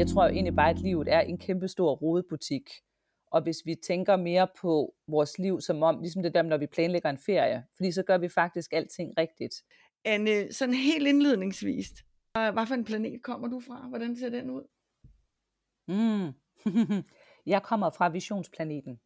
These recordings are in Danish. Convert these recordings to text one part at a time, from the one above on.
Jeg tror jo egentlig bare, at livet er en kæmpe stor rodebutik. Og hvis vi tænker mere på vores liv som om, ligesom det der, når vi planlægger en ferie, fordi så gør vi faktisk alting rigtigt. Anne, sådan helt indledningsvis, hvad for en planet kommer du fra? Hvordan ser den ud? Mm. jeg kommer fra visionsplaneten.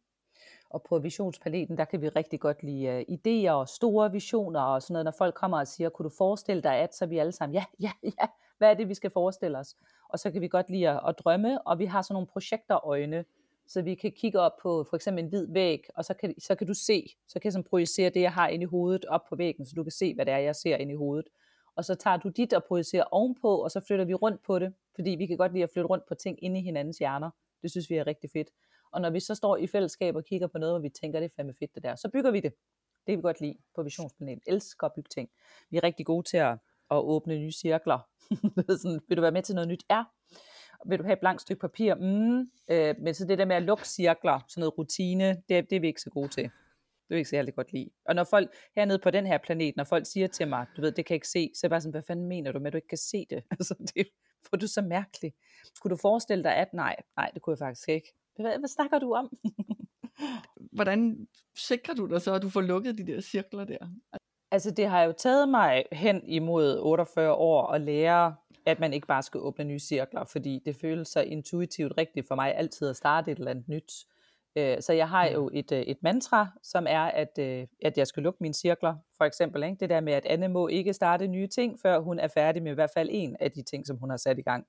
Og på visionsplaneten, der kan vi rigtig godt lide uh, idéer og store visioner og sådan noget. Når folk kommer og siger, kunne du forestille dig at, så er vi alle sammen, ja, ja, ja, hvad er det, vi skal forestille os? Og så kan vi godt lide at, at drømme, og vi har sådan nogle projekterøjne, så vi kan kigge op på for eksempel en hvid væg, og så kan, så kan du se, så kan jeg sådan projicere det, jeg har inde i hovedet op på væggen, så du kan se, hvad det er, jeg ser inde i hovedet. Og så tager du dit og projicerer ovenpå, og så flytter vi rundt på det, fordi vi kan godt lide at flytte rundt på ting inde i hinandens hjerner. Det synes vi er rigtig fedt. Og når vi så står i fællesskab og kigger på noget, hvor vi tænker, det er fandme fedt det der, så bygger vi det. Det kan vi godt lide på Visionsplanet. Elsker at bygge ting. Vi er rigtig gode til at, at åbne nye cirkler. sådan, vil du være med til noget nyt? Ja. Vil du have et blankt stykke papir? Mm. Øh, men så det der med at lukke cirkler, sådan noget rutine, det, det er vi ikke så gode til. Det vil jeg ikke særlig godt lide. Og når folk hernede på den her planet, når folk siger til mig, du ved, det kan jeg ikke se, så er jeg bare sådan, hvad fanden mener du med, at du ikke kan se det? Altså, det får du så mærkeligt. Kunne du forestille dig, at nej, nej, det kunne jeg faktisk ikke. Hvad, hvad snakker du om? Hvordan sikrer du dig så, at du får lukket de der cirkler der? Altså det har jo taget mig hen imod 48 år at lære, at man ikke bare skal åbne nye cirkler, fordi det føles så intuitivt rigtigt for mig altid at starte et eller andet nyt. Øh, så jeg har jo et, øh, et mantra, som er, at, øh, at jeg skal lukke mine cirkler. For eksempel ikke? det der med, at Anne må ikke starte nye ting, før hun er færdig med i hvert fald en af de ting, som hun har sat i gang.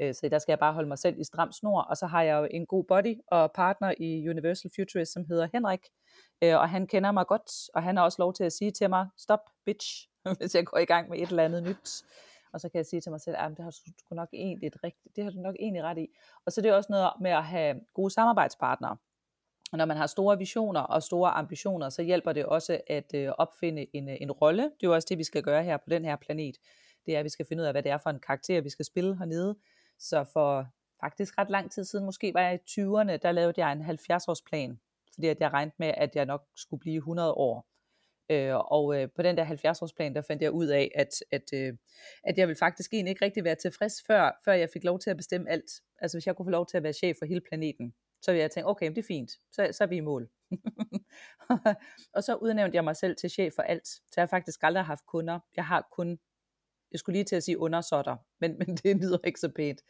Øh, så der skal jeg bare holde mig selv i stram snor, og så har jeg jo en god body og partner i Universal Futurist, som hedder Henrik, øh, og han kender mig godt, og han har også lov til at sige til mig, stop bitch, hvis jeg går i gang med et eller andet nyt. Og så kan jeg sige til mig selv, at det har du nok egentlig rigtigt, det har du nok egentlig ret i. Og så det er også noget med at have gode samarbejdspartnere. Og når man har store visioner og store ambitioner, så hjælper det også at øh, opfinde en, øh, en rolle. Det er jo også det, vi skal gøre her på den her planet. Det er, at vi skal finde ud af, hvad det er for en karakter, vi skal spille hernede. Så for faktisk ret lang tid siden, måske var jeg i 20'erne, der lavede jeg en 70-årsplan, fordi at jeg regnede med, at jeg nok skulle blive 100 år. Øh, og øh, på den der 70-årsplan, der fandt jeg ud af, at, at, øh, at jeg ville faktisk egentlig ikke rigtig være tilfreds, før, før jeg fik lov til at bestemme alt. Altså hvis jeg kunne få lov til at være chef for hele planeten, så ville jeg tænke, okay, det er fint, så, så er vi i mål. og så udnævnte jeg mig selv til chef for alt. Så jeg har faktisk aldrig haft kunder. Jeg har kun, jeg skulle lige til at sige undersåtter, men, men det lyder ikke så pænt.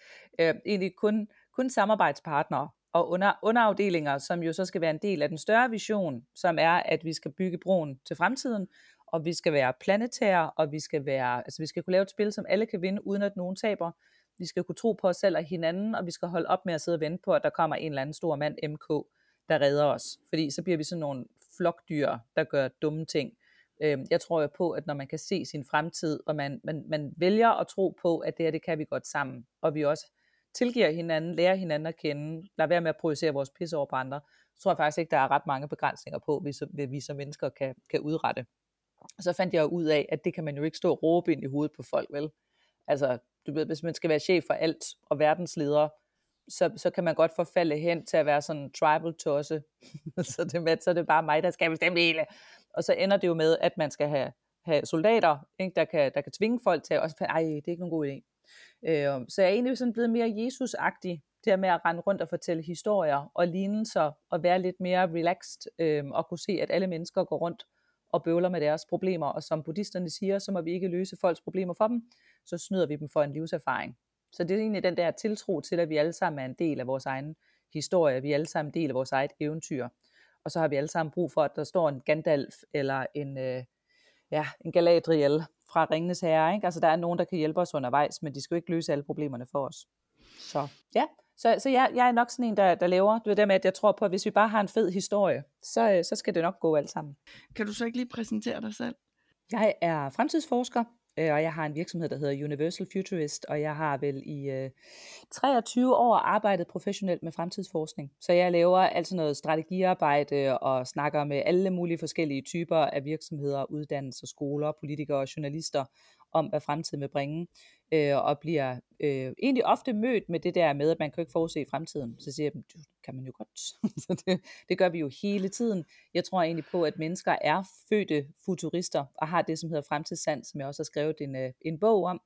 Øh, egentlig kun, kun samarbejdspartnere og under, underafdelinger, som jo så skal være en del af den større vision, som er, at vi skal bygge broen til fremtiden, og vi skal være planetære, og vi skal være, altså vi skal kunne lave et spil, som alle kan vinde, uden at nogen taber. Vi skal kunne tro på os selv og hinanden, og vi skal holde op med at sidde og vente på, at der kommer en eller anden stor mand, MK, der redder os. Fordi så bliver vi sådan nogle flokdyr, der gør dumme ting. Øh, jeg tror jo på, at når man kan se sin fremtid, og man, man, man vælger at tro på, at det her, det kan vi godt sammen, og vi også tilgiver hinanden, lærer hinanden at kende, lader være med at projicere vores pisse over på andre, så tror jeg faktisk ikke, der er ret mange begrænsninger på, hvad vi som mennesker kan, kan udrette. Og så fandt jeg jo ud af, at det kan man jo ikke stå og råbe ind i hovedet på folk, vel? Altså, du ved, hvis man skal være chef for alt og verdensleder, så, så kan man godt forfalde hen til at være sådan en tribal tosse. så, det med, så er det bare mig, der skal bestemme det hele. Og så ender det jo med, at man skal have, have soldater, ikke, der, kan, der kan tvinge folk til at også, ej, det er ikke nogen god idé. Øh, så jeg er egentlig sådan blevet mere Jesus-agtig, det her med at rende rundt og fortælle historier og lignelser, og være lidt mere relaxed, øh, og kunne se, at alle mennesker går rundt og bøvler med deres problemer, og som buddhisterne siger, så må vi ikke løse folks problemer for dem, så snyder vi dem for en livserfaring. Så det er egentlig den der tiltro til, at vi alle sammen er en del af vores egen historie, vi er alle sammen en del af vores eget eventyr. Og så har vi alle sammen brug for, at der står en Gandalf eller en, øh, ja, en Galadriel fra Ringenes Herre. Ikke? Altså der er nogen, der kan hjælpe os undervejs, men de skal jo ikke løse alle problemerne for os. Så ja, så, så jeg, jeg er nok sådan en, der, der laver, det med, at jeg tror på, at hvis vi bare har en fed historie, så, øh, så skal det nok gå alt sammen. Kan du så ikke lige præsentere dig selv? Jeg er fremtidsforsker, øh, og jeg har en virksomhed, der hedder Universal Futurist, og jeg har vel i øh, 23 år arbejdet professionelt med fremtidsforskning. Så jeg laver altså noget strategiarbejde og snakker med alle mulige forskellige typer af virksomheder, uddannelser, skoler, politikere og journalister om, hvad fremtiden vil bringe, øh, og bliver øh, egentlig ofte mødt med det der med, at man kan ikke forudse fremtiden. Så siger jeg, det kan man jo godt. så det, det gør vi jo hele tiden. Jeg tror egentlig på, at mennesker er fødte futurister, og har det, som hedder fremtidssand, som jeg også har skrevet en, øh, en bog om.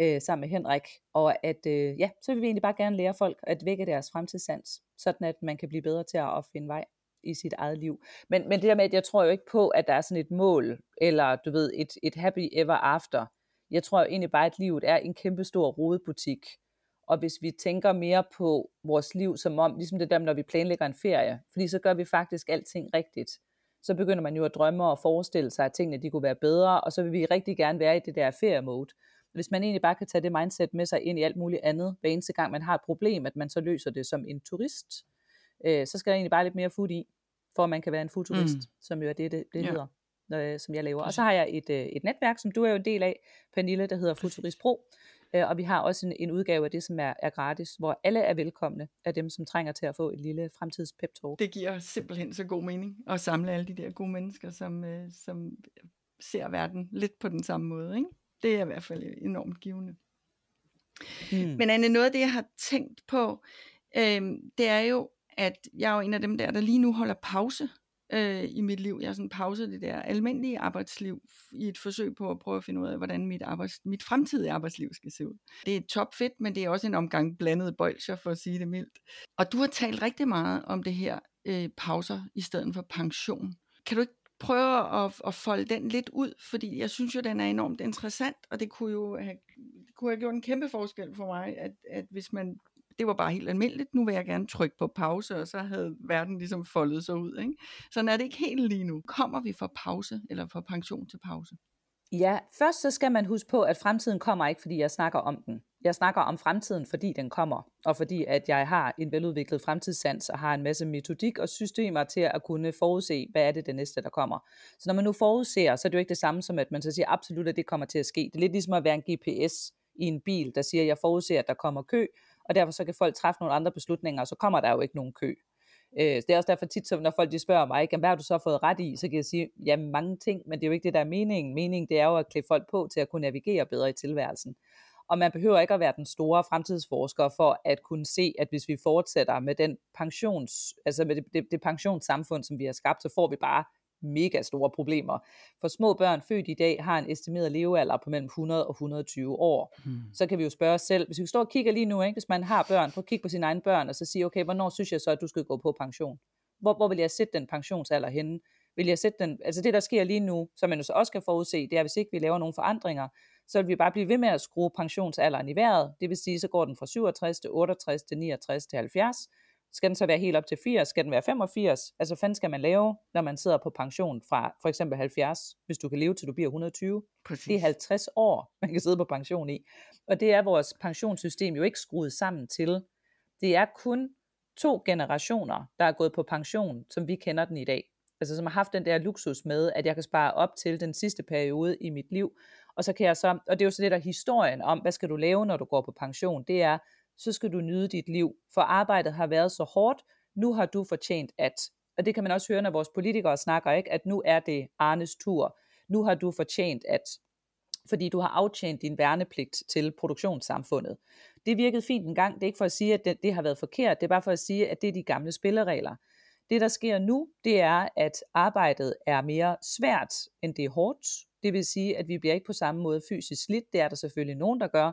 øh, sammen med Henrik, og at øh, ja, så vil vi egentlig bare gerne lære folk at vække deres fremtidssans, sådan at man kan blive bedre til at finde vej i sit eget liv. Men, men det der med, at jeg tror jo ikke på, at der er sådan et mål, eller du ved, et, et happy ever after. Jeg tror jo egentlig bare, at livet er en kæmpe stor rodebutik. Og hvis vi tænker mere på vores liv som om, ligesom det der, når vi planlægger en ferie, fordi så gør vi faktisk alting rigtigt. Så begynder man jo at drømme og forestille sig, at tingene de kunne være bedre, og så vil vi rigtig gerne være i det der feriemode. Hvis man egentlig bare kan tage det mindset med sig ind i alt muligt andet, hver eneste gang man har et problem, at man så løser det som en turist, øh, så skal der egentlig bare lidt mere food i, for at man kan være en futurist, mm. som jo er det, det, det ja. hedder, øh, som jeg laver. Og så har jeg et, øh, et netværk, som du er jo en del af, Pernille, der hedder Futurist Pro, øh, og vi har også en, en udgave af det, som er, er gratis, hvor alle er velkomne af dem, som trænger til at få et lille fremtids pep talk. Det giver simpelthen så god mening at samle alle de der gode mennesker, som, øh, som ser verden lidt på den samme måde. Ikke? Det er i hvert fald enormt givende. Hmm. Men Anne, noget af det, jeg har tænkt på, øh, det er jo, at jeg er jo en af dem der, der lige nu holder pause øh, i mit liv. Jeg har sådan pauset det der almindelige arbejdsliv i et forsøg på at prøve at finde ud af, hvordan mit, arbejds, mit fremtidige arbejdsliv skal se ud. Det er topfedt, men det er også en omgang blandet bolcher, for at sige det mildt. Og du har talt rigtig meget om det her øh, pauser i stedet for pension. Kan du ikke prøve at, at folde den lidt ud, fordi jeg synes jo, den er enormt interessant, og det kunne jo have, kunne have gjort en kæmpe forskel for mig, at, at hvis man det var bare helt almindeligt, nu vil jeg gerne trykke på pause, og så havde verden ligesom foldet sig ud. Ikke? Sådan er det ikke helt lige nu. Kommer vi fra pause, eller fra pension til pause? Ja, først så skal man huske på, at fremtiden kommer ikke, fordi jeg snakker om den. Jeg snakker om fremtiden, fordi den kommer, og fordi at jeg har en veludviklet fremtidssans og har en masse metodik og systemer til at kunne forudse, hvad er det det næste, der kommer. Så når man nu forudser, så er det jo ikke det samme som, at man så siger absolut, at det kommer til at ske. Det er lidt ligesom at være en GPS i en bil, der siger, at jeg forudser, at der kommer kø, og derfor så kan folk træffe nogle andre beslutninger, og så kommer der jo ikke nogen kø. Øh, det er også derfor tit, så når folk de spørger mig, hvad har du så fået ret i, så kan jeg sige, ja, mange ting, men det er jo ikke det, der er meningen. Meningen det er jo at klæde folk på til at kunne navigere bedre i tilværelsen. Og man behøver ikke at være den store fremtidsforsker for at kunne se, at hvis vi fortsætter med den pensions, altså med det, det, det pensionssamfund, som vi har skabt, så får vi bare mega store problemer. For små børn født i dag har en estimeret levealder på mellem 100 og 120 år. Hmm. Så kan vi jo spørge os selv, hvis vi står og kigger lige nu, ikke, hvis man har børn, prøv at kigge på sine egne børn, og så sige, okay, hvornår synes jeg så, at du skal gå på pension? Hvor, hvor vil jeg sætte den pensionsalder henne? Vil jeg sætte den, altså det, der sker lige nu, som man jo så også kan forudse, det er, hvis ikke vi laver nogle forandringer, så vil vi bare blive ved med at skrue pensionsalderen i vejret. Det vil sige, så går den fra 67 til 68 til 69 til 70, skal den så være helt op til 80? Skal den være 85? Altså, hvad fanden skal man lave, når man sidder på pension fra for eksempel 70, hvis du kan leve til du bliver 120? Præcis. Det er 50 år, man kan sidde på pension i. Og det er vores pensionssystem jo ikke skruet sammen til. Det er kun to generationer, der er gået på pension, som vi kender den i dag. Altså som har haft den der luksus med, at jeg kan spare op til den sidste periode i mit liv. Og så kan jeg så, og det er jo så det der historien om, hvad skal du lave, når du går på pension, det er, så skal du nyde dit liv, for arbejdet har været så hårdt, nu har du fortjent at. Og det kan man også høre, når vores politikere snakker, ikke? at nu er det Arnes tur, nu har du fortjent at, fordi du har aftjent din værnepligt til produktionssamfundet. Det virkede fint en gang, det er ikke for at sige, at det, det har været forkert, det er bare for at sige, at det er de gamle spilleregler. Det, der sker nu, det er, at arbejdet er mere svært, end det er hårdt. Det vil sige, at vi bliver ikke på samme måde fysisk slidt. Det er der selvfølgelig nogen, der gør,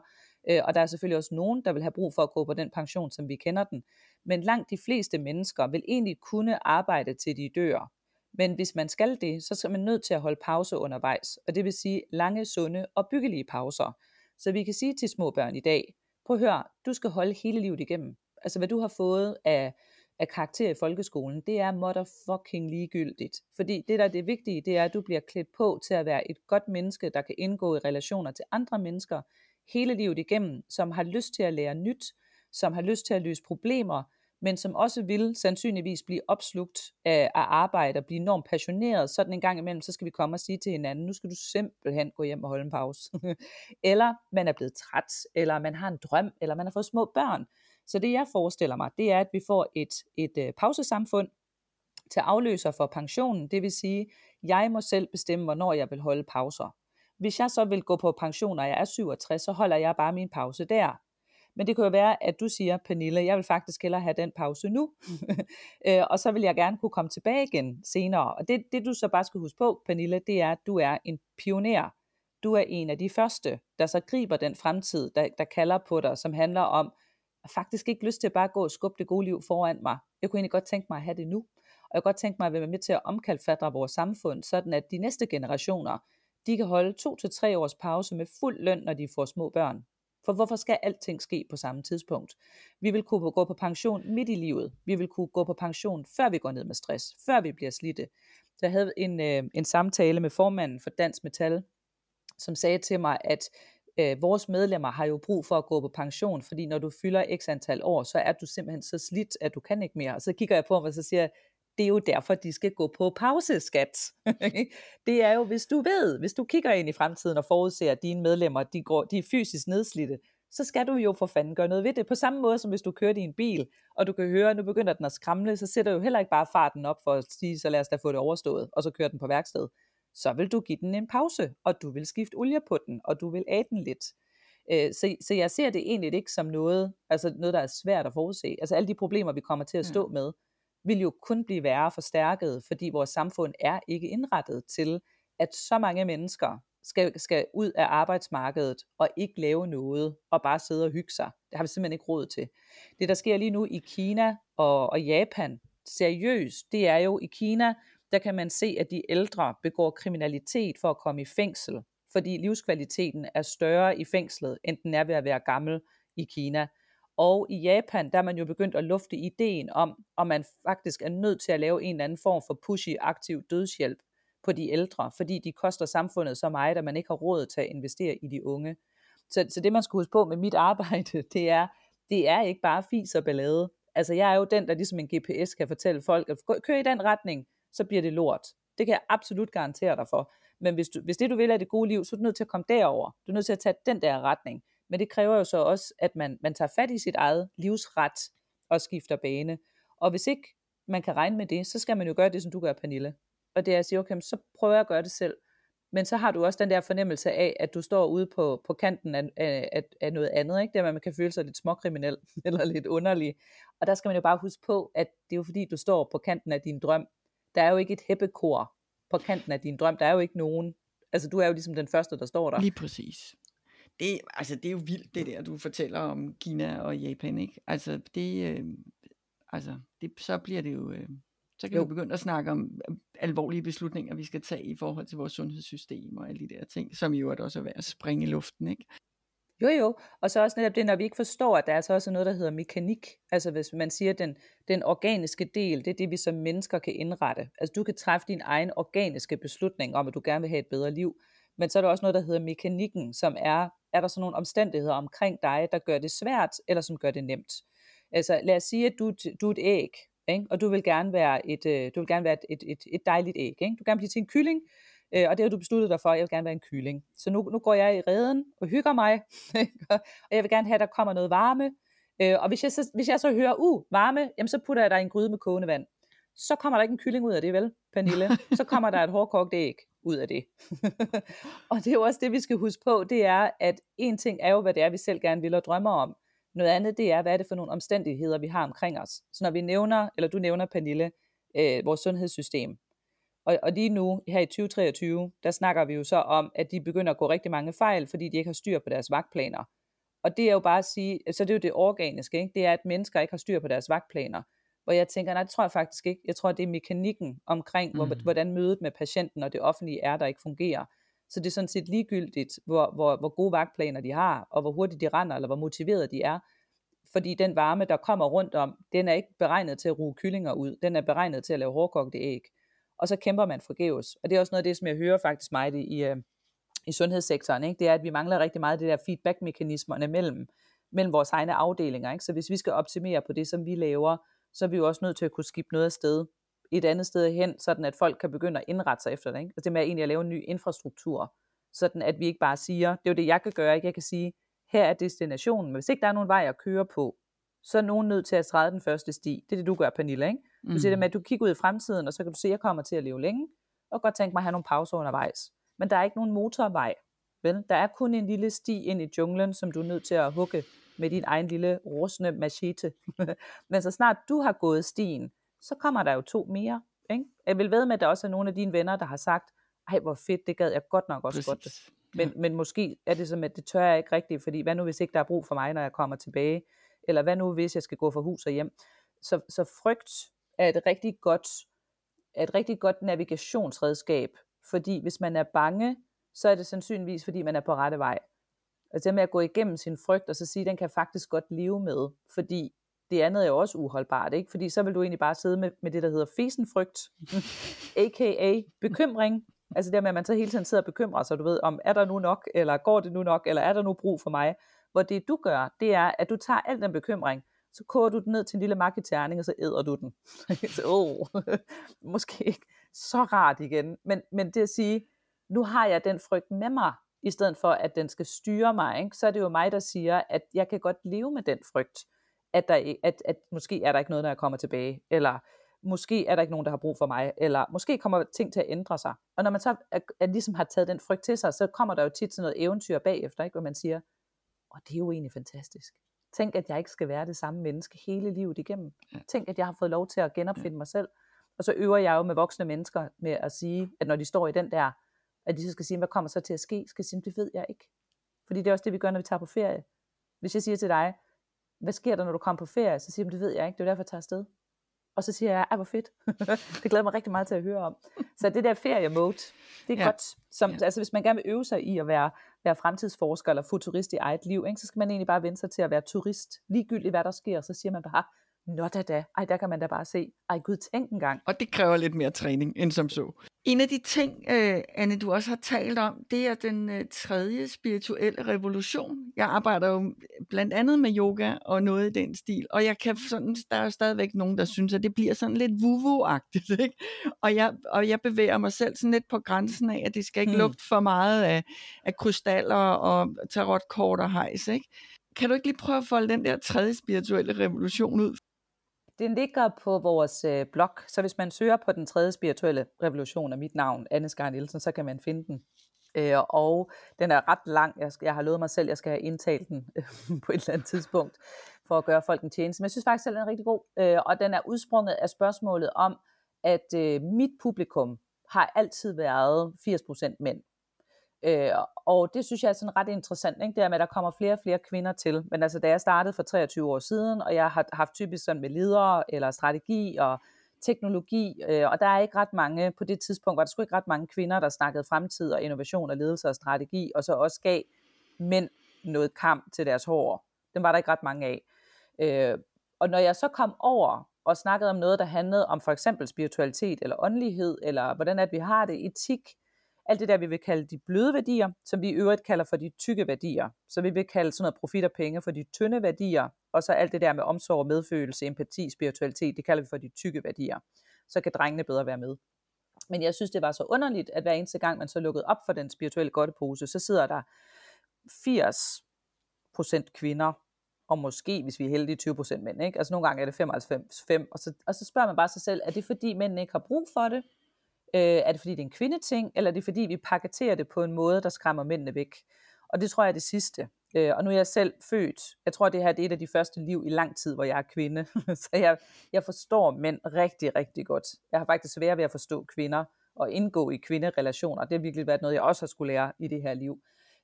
Øh, og der er selvfølgelig også nogen, der vil have brug for at gå på den pension, som vi kender den. Men langt de fleste mennesker vil egentlig kunne arbejde til de dør. Men hvis man skal det, så skal man nødt til at holde pause undervejs. Og det vil sige lange, sunde og byggelige pauser. Så vi kan sige til små børn i dag, prøv at høre, du skal holde hele livet igennem. Altså hvad du har fået af, af karakter i folkeskolen, det er motherfucking ligegyldigt. Fordi det der er det vigtige, det er, at du bliver klædt på til at være et godt menneske, der kan indgå i relationer til andre mennesker, hele livet igennem, som har lyst til at lære nyt, som har lyst til at løse problemer, men som også vil sandsynligvis blive opslugt af, af arbejde og blive enormt passioneret. Sådan en gang imellem, så skal vi komme og sige til hinanden, nu skal du simpelthen gå hjem og holde en pause. eller man er blevet træt, eller man har en drøm, eller man har fået små børn. Så det jeg forestiller mig, det er, at vi får et, et øh, pausesamfund til afløser for pensionen. Det vil sige, jeg må selv bestemme, hvornår jeg vil holde pauser. Hvis jeg så vil gå på pension, når jeg er 67, så holder jeg bare min pause der. Men det kan jo være, at du siger, Pernille, jeg vil faktisk hellere have den pause nu, øh, og så vil jeg gerne kunne komme tilbage igen senere. Og det, det du så bare skal huske på, Pernille, det er, at du er en pioner. du er en af de første, der så griber den fremtid, der, der kalder på dig, som handler om, faktisk ikke lyst til at bare gå og skubbe det gode liv foran mig. Jeg kunne egentlig godt tænke mig at have det nu. Og jeg kunne godt tænke mig at være med til at omkalfatre vores samfund, sådan at de næste generationer, de kan holde to til tre års pause med fuld løn, når de får små børn. For hvorfor skal alting ske på samme tidspunkt? Vi vil kunne gå på pension midt i livet. Vi vil kunne gå på pension, før vi går ned med stress, før vi bliver slidte. Så jeg havde en, øh, en samtale med formanden for Dansk Metal, som sagde til mig, at øh, vores medlemmer har jo brug for at gå på pension, fordi når du fylder x antal år, så er du simpelthen så slidt, at du kan ikke mere. Og så kigger jeg på ham, og så siger jeg, det er jo derfor, de skal gå på pauseskat. det er jo, hvis du ved, hvis du kigger ind i fremtiden og forudser, at dine medlemmer de går, de er fysisk nedslidte, så skal du jo for fanden gøre noget ved det. På samme måde som hvis du kører en bil, og du kan høre, at nu begynder den at skramle, så sætter du jo heller ikke bare farten op for at sige, så lad os da få det overstået, og så kører den på værksted. Så vil du give den en pause, og du vil skifte olie på den, og du vil æde den lidt. Øh, så, så jeg ser det egentlig ikke som noget, altså noget, der er svært at forudse. Altså alle de problemer, vi kommer til at stå med, vil jo kun blive værre forstærket, fordi vores samfund er ikke indrettet til, at så mange mennesker skal, skal ud af arbejdsmarkedet og ikke lave noget og bare sidde og hygge sig. Det har vi simpelthen ikke råd til. Det, der sker lige nu i Kina og, og Japan, seriøst, det er jo i Kina, der kan man se, at de ældre begår kriminalitet for at komme i fængsel, fordi livskvaliteten er større i fængslet, end den er ved at være gammel i Kina. Og i Japan, der er man jo begyndt at lufte ideen om, om man faktisk er nødt til at lave en eller anden form for pushy aktiv dødshjælp på de ældre, fordi de koster samfundet så meget, at man ikke har råd til at investere i de unge. Så, så det man skal huske på med mit arbejde, det er, det er ikke bare fis og ballade. Altså jeg er jo den, der ligesom en GPS kan fortælle folk, at kør i den retning, så bliver det lort. Det kan jeg absolut garantere dig for. Men hvis, du, hvis det du vil er det gode liv, så er du nødt til at komme derover. Du er nødt til at tage den der retning. Men det kræver jo så også, at man, man tager fat i sit eget livsret og skifter bane. Og hvis ikke man kan regne med det, så skal man jo gøre det, som du gør, Pernille. Og det er at sige, okay, så prøver jeg at gøre det selv. Men så har du også den der fornemmelse af, at du står ude på, på kanten af, af, af noget andet, ikke? Det er, at man kan føle sig lidt småkriminel eller lidt underlig. Og der skal man jo bare huske på, at det er jo fordi, du står på kanten af din drøm. Der er jo ikke et heppekor på kanten af din drøm. Der er jo ikke nogen. Altså, du er jo ligesom den første, der står der. Lige præcis det, altså, det er jo vildt, det der, du fortæller om Kina og Japan, ikke? Altså, det, øh, altså, det, så bliver det jo, øh, så kan jo. vi begynde at snakke om øh, alvorlige beslutninger, vi skal tage i forhold til vores sundhedssystem og alle de der ting, som jo også er værd at springe i luften, ikke? Jo jo, og så også netop det, når vi ikke forstår, at der er altså også noget, der hedder mekanik. Altså hvis man siger, at den, den organiske del, det er det, vi som mennesker kan indrette. Altså du kan træffe din egen organiske beslutning om, at du gerne vil have et bedre liv. Men så er der også noget, der hedder mekanikken, som er er der så nogle omstændigheder omkring dig, der gør det svært, eller som gør det nemt. Altså lad os sige, at du, du er et æg, ikke? og du vil gerne være et, øh, du vil gerne være et, et, et, et dejligt æg. Ikke? Du vil gerne blive til en kylling, øh, og det har du besluttet dig for, at jeg vil gerne være en kylling. Så nu, nu går jeg i reden og hygger mig, og jeg vil gerne have, at der kommer noget varme. Øh, og hvis jeg, så, hvis jeg så hører, uh, varme, jamen så putter jeg dig i en gryde med kogende vand. Så kommer der ikke en kylling ud af det, vel, Pernille? Så kommer der et hårdkogt æg ud af det. og det er jo også det, vi skal huske på, det er, at en ting er jo, hvad det er, vi selv gerne vil og drømmer om. Noget andet, det er, hvad er det for nogle omstændigheder, vi har omkring os. Så når vi nævner, eller du nævner, Pernille, øh, vores sundhedssystem, og, og lige nu, her i 2023, der snakker vi jo så om, at de begynder at gå rigtig mange fejl, fordi de ikke har styr på deres vagtplaner. Og det er jo bare at sige, så det er jo det organiske, ikke? det er, at mennesker ikke har styr på deres vagtplaner hvor jeg tænker, nej, det tror jeg faktisk ikke. Jeg tror, det er mekanikken omkring, mm. hvor, hvordan mødet med patienten og det offentlige er, der ikke fungerer. Så det er sådan set ligegyldigt, hvor, hvor, hvor gode vagtplaner de har, og hvor hurtigt de render, eller hvor motiverede de er. Fordi den varme, der kommer rundt om, den er ikke beregnet til at ruge kyllinger ud. Den er beregnet til at lave hårdkogte æg. Og så kæmper man forgæves. Og det er også noget af det, som jeg hører faktisk meget i, i, øh, i sundhedssektoren. Ikke? Det er, at vi mangler rigtig meget det der feedback-mekanismerne mellem, mellem vores egne afdelinger. Ikke? Så hvis vi skal optimere på det, som vi laver, så er vi jo også nødt til at kunne skifte noget af sted et andet sted hen, sådan at folk kan begynde at indrette sig efter det. Ikke? Altså det med egentlig at lave en ny infrastruktur, sådan at vi ikke bare siger, det er jo det, jeg kan gøre, ikke? jeg kan sige, her er destinationen, men hvis ikke der er nogen vej at køre på, så er nogen nødt til at træde den første sti. Det er det, du gør, Pernille. Ikke? Du mm. siger det med, at du kigger ud i fremtiden, og så kan du se, at jeg kommer til at leve længe, og godt tænke mig at have nogle pauser undervejs. Men der er ikke nogen motorvej. Vel? Der er kun en lille sti ind i junglen, som du er nødt til at hugge med din egen lille rosende machete. Men så snart du har gået stien, så kommer der jo to mere. Ikke? Jeg vil ved med, at der også er nogle af dine venner, der har sagt, ej hvor fedt, det gad jeg godt nok også Præcis. godt. Men, men måske er det som, at det tør jeg ikke rigtigt, fordi hvad nu hvis ikke der er brug for mig, når jeg kommer tilbage? Eller hvad nu hvis jeg skal gå fra hus og hjem? Så, så frygt er et rigtig godt, er et rigtig godt navigationsredskab, fordi hvis man er bange, så er det sandsynligvis, fordi man er på rette vej. Altså det med at gå igennem sin frygt, og så sige, at den kan faktisk godt leve med, fordi det andet er jo også uholdbart, ikke? Fordi så vil du egentlig bare sidde med, med det, der hedder fesenfrygt, a.k.a. bekymring. Altså det med, at man så hele tiden sidder og bekymrer sig, du ved, om er der nu nok, eller går det nu nok, eller er der nu brug for mig? Hvor det du gør, det er, at du tager al den bekymring, så koger du den ned til en lille makketærning, og så æder du den. så, oh, måske ikke så rart igen, men, men det at sige, nu har jeg den frygt med mig, i stedet for at den skal styre mig, ikke? så er det jo mig, der siger, at jeg kan godt leve med den frygt, at, der, at, at måske er der ikke noget, når jeg kommer tilbage, eller måske er der ikke nogen, der har brug for mig, eller måske kommer ting til at ændre sig. Og når man så er, er ligesom har taget den frygt til sig, så kommer der jo tit sådan noget eventyr bagefter, ikke? hvor man siger, og det er jo egentlig fantastisk. Tænk, at jeg ikke skal være det samme menneske hele livet igennem. Tænk, at jeg har fået lov til at genopfinde mig selv. Og så øver jeg jo med voksne mennesker med at sige, at når de står i den der, at de så skal sige, hvad kommer så til at ske? Skal sige, det ved jeg ikke. Fordi det er også det, vi gør, når vi tager på ferie. Hvis jeg siger til dig, hvad sker der, når du kommer på ferie? Så siger du, det ved jeg ikke, det er derfor, jeg tager afsted. Og så siger jeg, ej hvor fedt. det glæder mig rigtig meget til at høre om. Så det der ferie-mode, det er ja. godt. Som, ja. Altså hvis man gerne vil øve sig i at være, være fremtidsforsker eller futurist i eget liv, ikke, så skal man egentlig bare vende sig til at være turist. Ligegyldigt hvad der sker, så siger man bare, Nå da da, ej der kan man da bare se, ej gud tænk en gang. Og det kræver lidt mere træning end som så. En af de ting, uh, Anne, du også har talt om, det er den uh, tredje spirituelle revolution. Jeg arbejder jo blandt andet med yoga og noget i den stil, og jeg kan sådan, der er jo stadigvæk nogen, der synes, at det bliver sådan lidt vuvu-agtigt, ikke? Og jeg, og jeg bevæger mig selv sådan lidt på grænsen af, at det skal ikke hmm. lugte for meget af, af krystaller og tarotkort og hejs, ikke? Kan du ikke lige prøve at folde den der tredje spirituelle revolution ud? Den ligger på vores øh, blog, så hvis man søger på den tredje spirituelle revolution af mit navn, Anne Skar Nielsen, så kan man finde den. Øh, og den er ret lang. Jeg, jeg har lovet mig selv, at jeg skal have indtalt den øh, på et eller andet tidspunkt, for at gøre folk en tjeneste. Men jeg synes faktisk, at den er rigtig god. Øh, og den er udsprunget af spørgsmålet om, at øh, mit publikum har altid været 80% mænd. Øh, og det synes jeg er sådan ret interessant, ikke? det er med, at der kommer flere og flere kvinder til. Men altså, da jeg startede for 23 år siden, og jeg har haft typisk sådan med ledere, eller strategi og teknologi, øh, og der er ikke ret mange, på det tidspunkt var der sgu ikke ret mange kvinder, der snakkede fremtid og innovation og ledelse og strategi, og så også gav mænd noget kamp til deres hår. Dem var der ikke ret mange af. Øh, og når jeg så kom over og snakkede om noget, der handlede om for eksempel spiritualitet eller åndelighed, eller hvordan at vi har det, etik, alt det der, vi vil kalde de bløde værdier, som vi i øvrigt kalder for de tykke værdier. Så vi vil kalde sådan noget profit og penge for de tynde værdier, og så alt det der med omsorg, medfølelse, empati, spiritualitet, det kalder vi for de tykke værdier. Så kan drengene bedre være med. Men jeg synes, det var så underligt, at hver eneste gang, man så lukkede op for den spirituelle godtepose, så sidder der 80% kvinder, og måske, hvis vi er heldige, 20% mænd. Ikke? Altså nogle gange er det 95, 5, og så, og så spørger man bare sig selv, er det fordi mændene ikke har brug for det? Øh, er det fordi det er en kvindeting, eller er det fordi vi paketerer det på en måde, der skræmmer mændene væk? Og det tror jeg er det sidste. Øh, og nu er jeg selv født. Jeg tror, det her det er et af de første liv i lang tid, hvor jeg er kvinde. så jeg, jeg forstår mænd rigtig, rigtig godt. Jeg har faktisk svært ved at forstå kvinder og indgå i kvinderelationer. Det har virkelig været noget, jeg også har skulle lære i det her liv.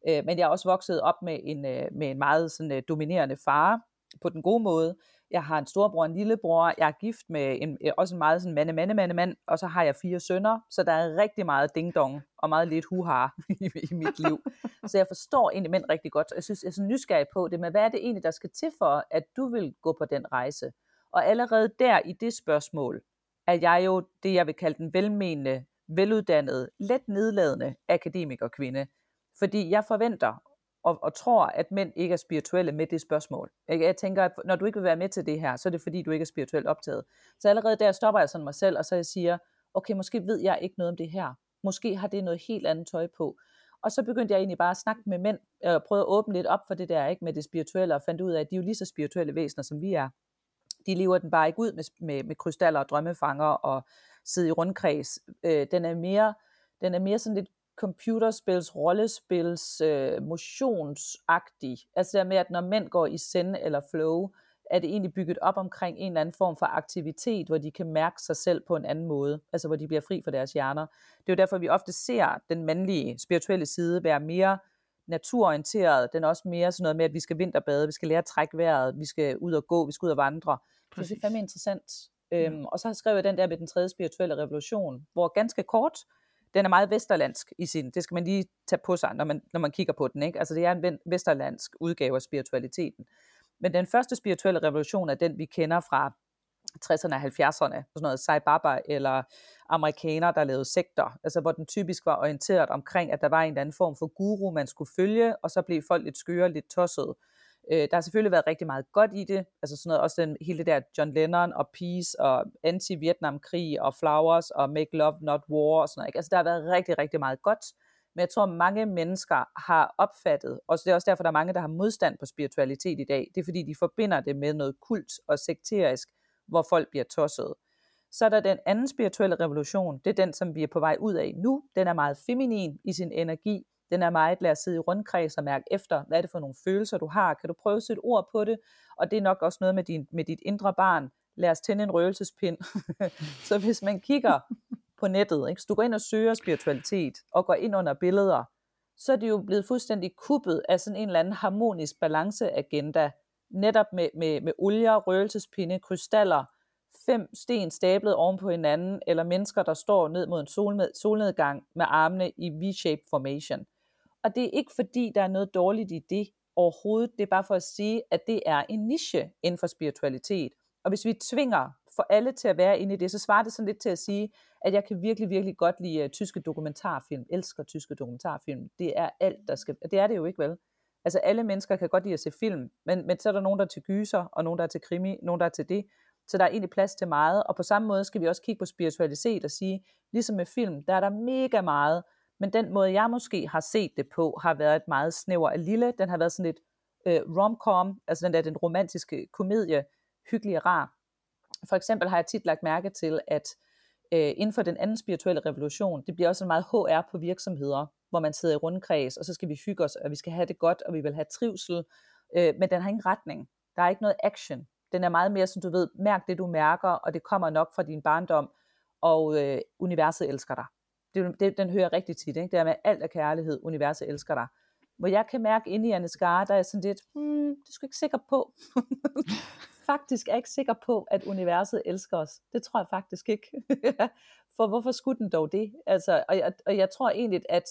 Øh, men jeg er også vokset op med en, øh, med en meget sådan, øh, dominerende far, på den gode måde. Jeg har en storbror og en lillebror. Jeg er gift med en, øh, også en meget sådan mande, mande, mande, mand. Og så har jeg fire sønner. Så der er rigtig meget ding-dong og meget lidt huha i, i mit liv. så jeg forstår egentlig mænd rigtig godt. Jeg synes, jeg er så nysgerrig på det, men hvad er det egentlig, der skal til for, at du vil gå på den rejse? Og allerede der i det spørgsmål, er jeg jo det, jeg vil kalde den velmenende, veluddannede, let nedladende akademikerkvinde. Fordi jeg forventer og, og tror, at mænd ikke er spirituelle med det spørgsmål. Jeg tænker, at når du ikke vil være med til det her, så er det fordi, du ikke er spirituelt optaget. Så allerede der stopper jeg sådan mig selv, og så jeg siger, okay, måske ved jeg ikke noget om det her. Måske har det noget helt andet tøj på. Og så begyndte jeg egentlig bare at snakke med mænd, øh, og prøve at åbne lidt op for det der, ikke med det spirituelle, og fandt ud af, at de er jo lige så spirituelle væsener, som vi er. De lever den bare ikke ud med, med, med krystaller og drømmefanger og sidde i rundkreds. Øh, den er mere, den er mere sådan lidt computerspils, rollespils, øh, motionsagtig. Altså det med, at når mænd går i send eller flow, er det egentlig bygget op omkring en eller anden form for aktivitet, hvor de kan mærke sig selv på en anden måde, altså hvor de bliver fri for deres hjerner. Det er jo derfor, vi ofte ser den mandlige spirituelle side være mere naturorienteret. Den er også mere sådan noget med, at vi skal vinterbade, vi skal lære at trække vejret, vi skal ud og gå, vi skal ud og vandre. Præcis. Det er fandme interessant. Ja. Øhm, og så har jeg den der med den tredje spirituelle revolution, hvor ganske kort, den er meget vesterlandsk i sin, det skal man lige tage på sig, når man, når man kigger på den. Ikke? Altså det er en vesterlandsk udgave af spiritualiteten. Men den første spirituelle revolution er den, vi kender fra 60'erne og 70'erne, sådan noget Sai Baba eller amerikanere, der lavede sekter, altså hvor den typisk var orienteret omkring, at der var en eller anden form for guru, man skulle følge, og så blev folk lidt skøre, lidt tosset. Øh, der har selvfølgelig været rigtig meget godt i det, altså sådan noget, også den, hele det der John Lennon og Peace og anti-Vietnam-krig og Flowers og Make Love Not War og sådan noget. Ikke? Altså der har været rigtig, rigtig meget godt, men jeg tror, mange mennesker har opfattet, og det er også derfor, der er mange, der har modstand på spiritualitet i dag, det er fordi, de forbinder det med noget kult og sekterisk, hvor folk bliver tosset. Så er der den anden spirituelle revolution, det er den, som vi er på vej ud af nu. Den er meget feminin i sin energi. Den er meget, lad os sidde i rundkreds og mærke efter, hvad er det for nogle følelser, du har. Kan du prøve at sætte ord på det? Og det er nok også noget med, din, med dit indre barn. Lad os tænde en røgelsespind. så hvis man kigger på nettet, ikke? så du går ind og søger spiritualitet, og går ind under billeder, så er det jo blevet fuldstændig kuppet af sådan en eller anden harmonisk balanceagenda, netop med, med, med olier, røgelsespinde, krystaller, fem sten stablet oven på hinanden, eller mennesker, der står ned mod en solned, solnedgang med armene i V-shape formation. Og det er ikke fordi, der er noget dårligt i det overhovedet, det er bare for at sige, at det er en niche inden for spiritualitet. Og hvis vi tvinger for alle til at være inde i det, så svarer det sådan lidt til at sige, at jeg kan virkelig, virkelig godt lide uh, tyske dokumentarfilm, elsker tyske dokumentarfilm. Det er alt, der skal, det er det jo ikke vel. Altså alle mennesker kan godt lide at se film, men, men så er der nogen, der er til gyser, og nogen, der er til krimi, nogen, der er til det. Så der er egentlig plads til meget, og på samme måde skal vi også kigge på spiritualitet og sige, ligesom med film, der er der mega meget, men den måde, jeg måske har set det på, har været et meget snæver af lille. Den har været sådan lidt øh, romcom, altså den der den romantiske komedie, hyggelig og rar. For eksempel har jeg tit lagt mærke til, at øh, inden for den anden spirituelle revolution, det bliver også en meget HR på virksomheder, hvor man sidder i rundkreds, og så skal vi hygge os, og vi skal have det godt, og vi vil have trivsel, øh, men den har ingen retning. Der er ikke noget action. Den er meget mere, som du ved, mærk det, du mærker, og det kommer nok fra din barndom, og øh, universet elsker dig. Det, det, den hører rigtig tit, ikke? det er med alt af kærlighed, universet elsker dig. Hvor jeg kan mærke inde i Anne Skar, der er sådan lidt, hmm, det er sgu ikke sikker på. faktisk er jeg ikke sikker på, at universet elsker os. Det tror jeg faktisk ikke. For hvorfor skulle den dog det? Altså, og, jeg, og jeg tror egentlig, at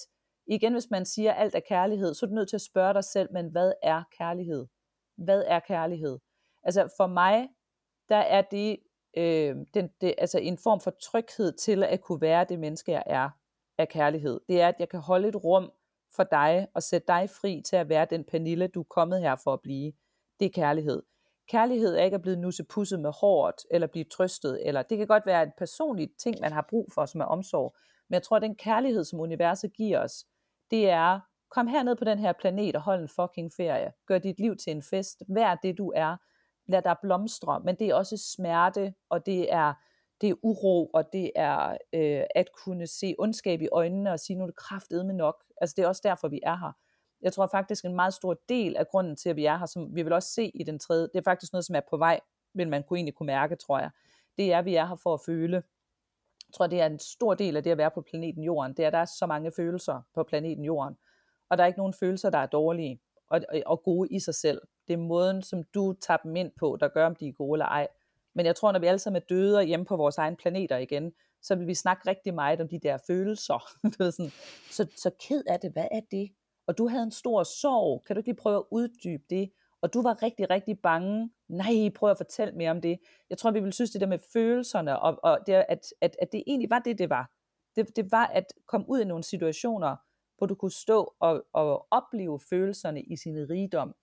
igen, hvis man siger, at alt er kærlighed, så er du nødt til at spørge dig selv, men hvad er kærlighed? Hvad er kærlighed? Altså for mig, der er det, øh, den, det altså en form for tryghed til at kunne være det menneske, jeg er af kærlighed. Det er, at jeg kan holde et rum for dig og sætte dig fri til at være den Pernille, du er kommet her for at blive. Det er kærlighed. Kærlighed er ikke at blive nussepusset med hårdt, eller blive trøstet, eller det kan godt være et personligt ting, man har brug for, som er omsorg. Men jeg tror, at den kærlighed, som universet giver os, det er, kom herned på den her planet og hold en fucking ferie. Gør dit liv til en fest. Vær det, du er. Lad dig blomstre. Men det er også smerte, og det er, det er uro, og det er øh, at kunne se ondskab i øjnene og sige, nu er det kraftedme nok. Altså det er også derfor, vi er her. Jeg tror faktisk en meget stor del af grunden til, at vi er her, som vi vil også se i den tredje, det er faktisk noget, som er på vej, vil man kunne egentlig kunne mærke, tror jeg. Det er, at vi er her for at føle. Jeg tror, det er en stor del af det at være på planeten Jorden. Det er, at der er så mange følelser på planeten Jorden. Og der er ikke nogen følelser, der er dårlige og, og gode i sig selv. Det er måden, som du tager dem ind på, der gør, om de er gode eller ej. Men jeg tror, når vi alle sammen er døde og hjemme på vores egen planeter igen, så vil vi snakke rigtig meget om de der følelser. sådan, så, så ked af det, hvad er det? og du havde en stor sorg, kan du ikke lige prøve at uddybe det? Og du var rigtig, rigtig bange. Nej, prøv at fortælle mere om det. Jeg tror, vi vil synes det der med følelserne, og, og det, at, at, at det egentlig var det, det var. Det, det var at komme ud i nogle situationer, hvor du kunne stå og, og opleve følelserne i sin rigdom.